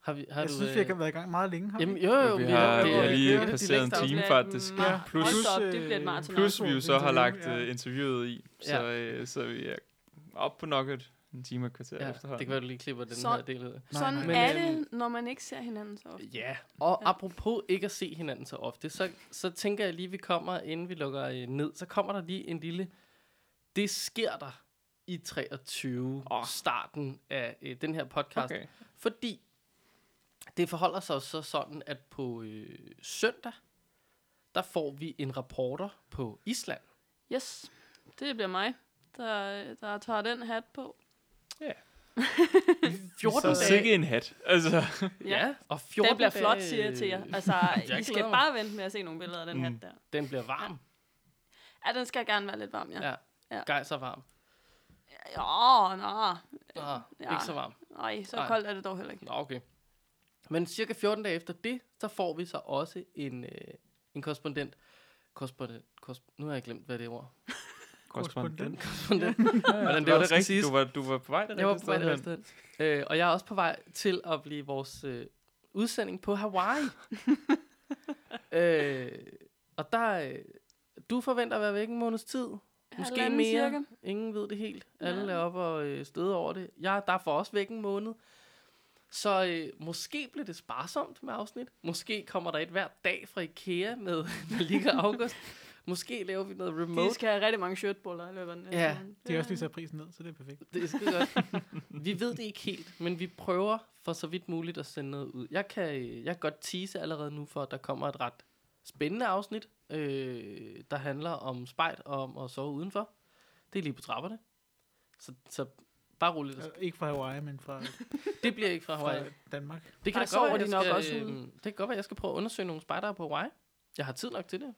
Har vi, har Jeg du, synes, øh, vi har været i gang meget længe. Har vi Jamen, jo, jo, Jo, vi vi har, vi det har er- lige det er de passeret en time faktisk. Ja, Plus, hold da op, det bliver et maraton. plus vi jo så har lagt ja. øh, interviewet i, så, øh, så vi er op på nok et en time og kvarter Ja, efterhånden. det kan være, du lige klipper den Så- her del ud. Sådan nej. Er det, når man ikke ser hinanden så ofte. Ja, og Ja. apropos ikke at se hinanden så ofte, så, så tænker jeg lige, vi kommer, inden vi lukker øh, ned, så kommer der lige en lille, det sker der i 23, Åh. oh. starten af øh, den her podcast. Okay. Fordi det forholder sig så sådan, at på øh, søndag, der får vi en reporter på Island. Yes, Det bliver mig, der, der tager den hat på. 14 Så- Så dage. sikke en hat. Altså, Ja, og 14 Den bliver flot, dage, siger jeg til jer. Altså, Jeg I skal mig. bare vente med at se nogle billeder af den Mm. hat der. Den bliver varm. Ja, den skal gerne være lidt varm, ja. Ja. Ja. Gejser varm. Ja, nå, Ah, Ja. Ikke så varm. nej, så Nej. koldt er det dog heller ikke. Nå, okay. Men cirka 14 dage efter det, så får vi så også en, øh, en korrespondent. Korrespondent. Korresp- nu har jeg glemt, hvad det er ord. Korrespondent. Korrespondent. Hvordan Hvordan det det var også det rigtigt? Du var, du var på vej det Jeg var på vej det rigtige øh, Og jeg er også på vej til at blive vores øh, udsending på Hawaii. øh, og der, øh, du forventer at være væk en måneds tid. Måske Halvanden mere. cirka. Ingen ved det helt. Alle Ja. er oppe og øh, støde over det. Jeg der er for også væk en måned. Så øh, måske bliver det sparsomt med afsnit. Måske kommer der et hver dag fra Ikea med Malika August. Måske laver vi noget De remote. skal have rigtig mange shirtboller i løbet af Ja. De har også lige sat prisen ned, så det er perfekt. Det er skide godt. vi ved det ikke helt, men vi prøver for så vidt muligt at sende noget ud. Jeg kan, øh, jeg kan godt tease allerede nu for, at der kommer et ret spændende afsnit, øh, der handler om spejt og om at sove udenfor. Det er lige på trapperne. Så, så bare roligt. Altså, ikke fra Hawaii, men fra, Det bliver ikke fra Hawaii. fra Danmark. Det kan Der da sover godt være, de jeg nok skal, også øh, ude. Det kan godt være, jeg skal prøve at undersøge nogle spejdere på Hawaii. Jeg har tid nok til det.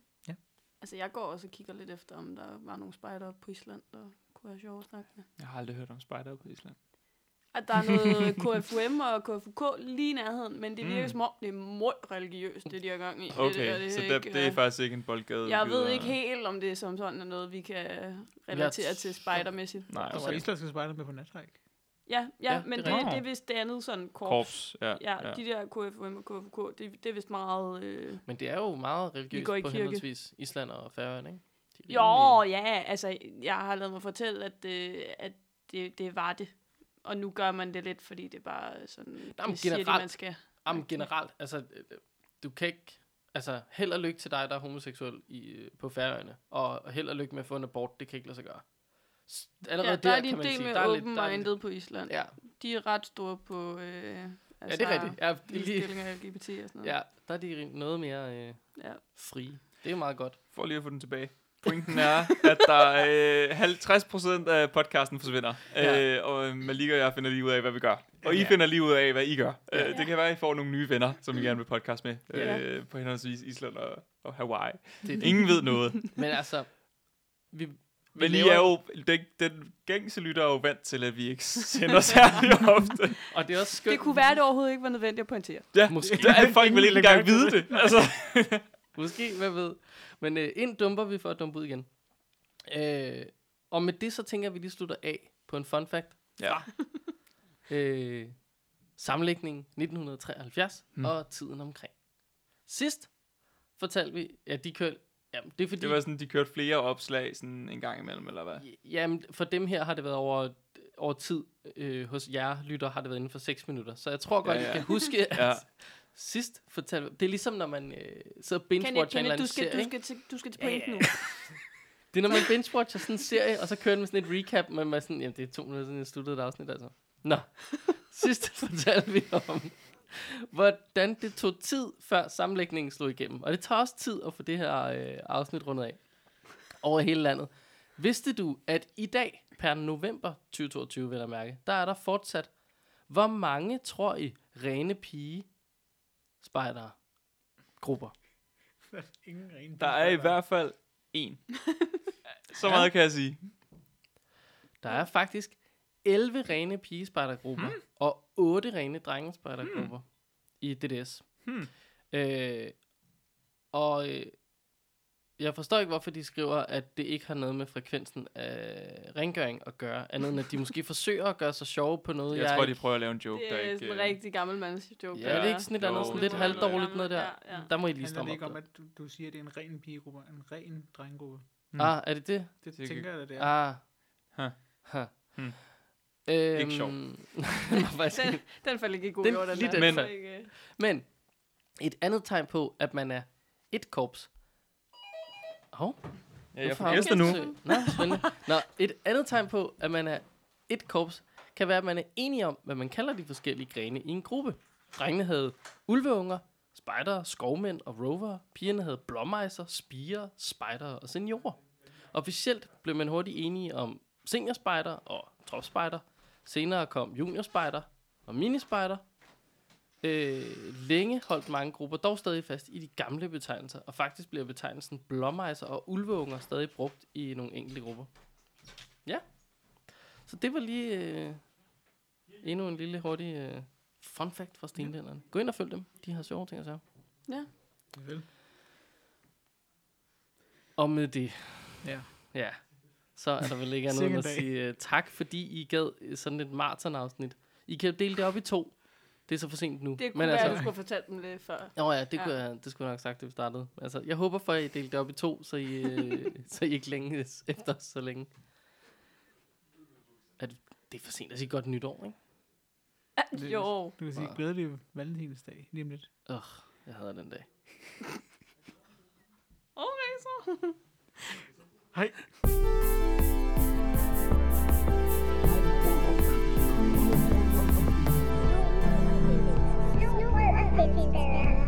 Altså, jeg går også og kigger lidt efter, om der var nogle spejder på Island, der kunne være sjov at snakke med. Jeg har aldrig hørt om spejder på Island. At der er noget KFUM og KFUK lige i nærheden, men det virker Mm. som om, det er meget religiøst, det de har gang i. Det, Okay, der, det, så er det, ikke, det er øh, faktisk ikke en boldgade. Jeg ved ikke og- helt, om det som sådan er noget, vi kan relatere til spejdermæssigt. Nej, Der var okay. islandske spejder med på nattræk. Ja, ja, Ja, men det det, det, er vist det andet sådan korps. Korps, ja. Ja, ja, de der KFUM og KFUK, det, det er vist meget... Øh... Men det er jo meget religiøst på kirke. henholdsvis Island og Færøerne, ikke? De Jo, ja, altså, jeg har lavet mig fortælle, at, øh, at det, det var det. Og nu gør man det lidt, fordi det er bare sådan, Jamen, det siger de, generelt- man skal. Jamen generelt, altså, du kan ikke, altså, held og lykke til dig, der er homoseksuel i, på Færøerne, og held og lykke med at få en abort, det kan ikke lade sig gøre. Allerede Ja, der, er de kan en man del sige, mere der er der lidt- open-minded på Island. Ja, De er ret store på øh, ja, altså, det er rigtigt. Ja, er ligestilling af LGBT og sådan noget. ja, der er de noget mere øh, ja. frie. Det er meget godt. For lige at få den tilbage. Pointen er, at der er øh, 50% af podcasten forsvinder. Ja. Øh, og Malika og jeg finder lige ud af, hvad vi gør. Og I Ja. finder lige ud af, hvad I gør. Ja. Øh, det kan være, at I får nogle nye venner, som I gerne vil podcast med. Ja. Øh, på henholdsvis Island og, og Hawaii. Det, det. Ingen ved noget. Men altså, vi Men I er jo, den, den gængse lytter er jo vant til, at vi ikke sender særlig ofte. Og det er også skønt. Det kunne være, at det overhovedet ikke var nødvendigt at pointere. Ja, Måske. der er folk vil ikke engang vide det. Altså. Måske, hvad ved. Men øh, ind dumper vi for at dumpe ud igen. Øh, og med det, så tænker jeg, at vi lige slutter af på en fun fact. Ja. øh, sammenlægningen 1973 Hmm. mm. og tiden omkring. Sidst fortalte vi, ja, de kørte, jamen, det er fordi, Det var sådan, de kørte flere opslag sådan en gang imellem, eller hvad? jamen, for dem her har det været over, over tid, øh, hos jer lytter har det været inden for 6 minutter, så jeg tror godt, Ja, ja. I kan huske, at Ja. sidst fortalte det er ligesom, når man øh, sidder og binge-watcher en eller du anden skal, serie, du skal, til, du skal til Ja, point ja. nu. Det er, når man binge-watcher sådan en serie, og så kører den med sådan et recap, men man sådan, jamen det er to minutter siden, jeg sluttede et afsnit, altså. Nå, sidst fortalte vi om, hvordan det tog tid, før sammenlægningen slog igennem. Og det tager også tid at få det her øh, afsnit rundet af. Over hele landet. Vidste du, at i dag, per november 2022, vil jeg mærke, der er der fortsat, hvor mange, tror I, rene pige spejdere grupper? Ingen ren Der er i hvert fald en. Så meget kan jeg sige. Der er faktisk 11 rene pigespejdergrupper hmm. og 8 rene drengespejdergrupper hmm. i DDS. Hmm. Øh, og øh, jeg forstår ikke, hvorfor de skriver, at det ikke har noget med frekvensen af rengøring at gøre, andet end at de måske forsøger at gøre sig sjove på noget, Jeg jeg, tror, de ikke... prøver at lave en joke, Det der er ikke... sådan en øh, rigtig gammel mands joke. Ja, det er ikke sådan et Jo, andet, sådan lidt det er halvdårligt noget der. Ja, ja. Der må I lige stramme det ikke op. om, der. at du, du siger, at det er en ren pigegruppe, en ren drengegruppe? Mm. Ah, er det det? Det Sikkert. tænker jeg, det er. Ah. Huh. Huh. Hmm. Øhm, Ikke sjovt. Den, den faldt ikke i god Den- jord, den lige der. den faldt. ikke, Men et andet tegn på, at man er et korps. Hov, Ja, jeg får gæster nu. Nå, spændende. Nå, et andet tegn på, at man er et korps, kan være, at man er enige om, hvad man kalder de forskellige grene i en gruppe. Drengene havde ulveunger, spejdere, skovmænd og rover. Pigerne havde blåmejser, spiger, spejdere og seniorer. Officielt blev man hurtigt enige om seniorspejder og tropspejder. Senere kom juniorspejder og minispejder. Øh, længe holdt mange grupper dog stadig fast i de gamle betegnelser, og faktisk bliver betegnelsen blåmejser og ulveunger stadig brugt i nogle enkelte grupper. Ja, så det var lige øh, endnu en lille hurtig øh, fun fact fra stenlænderne. Gå ind og følg dem, de har sjove ting at sige. Ja. Vel. Og med det, Ja. ja, så er der vel ikke andet end en at sige uh, tak, fordi I gad øh, sådan et maratonafsnit. I kan jo dele det op i to. Det er så for sent nu. Det kunne Men være, altså, at du skulle have fortalt dem lidt før. Nå ja, det, Ja. Kunne jeg, det skulle jeg nok have sagt, da vi startede. Altså, jeg håber for, at I delte det op i to, så I, øh, så I ikke længes efter os så længe. Er det, det er for sent at sige godt nytår, ikke? Det- Jo. Du kan sige glædelig valentinsdag lige om lidt. Ugh, jeg havde den dag. Okay, så. Hej. Di 的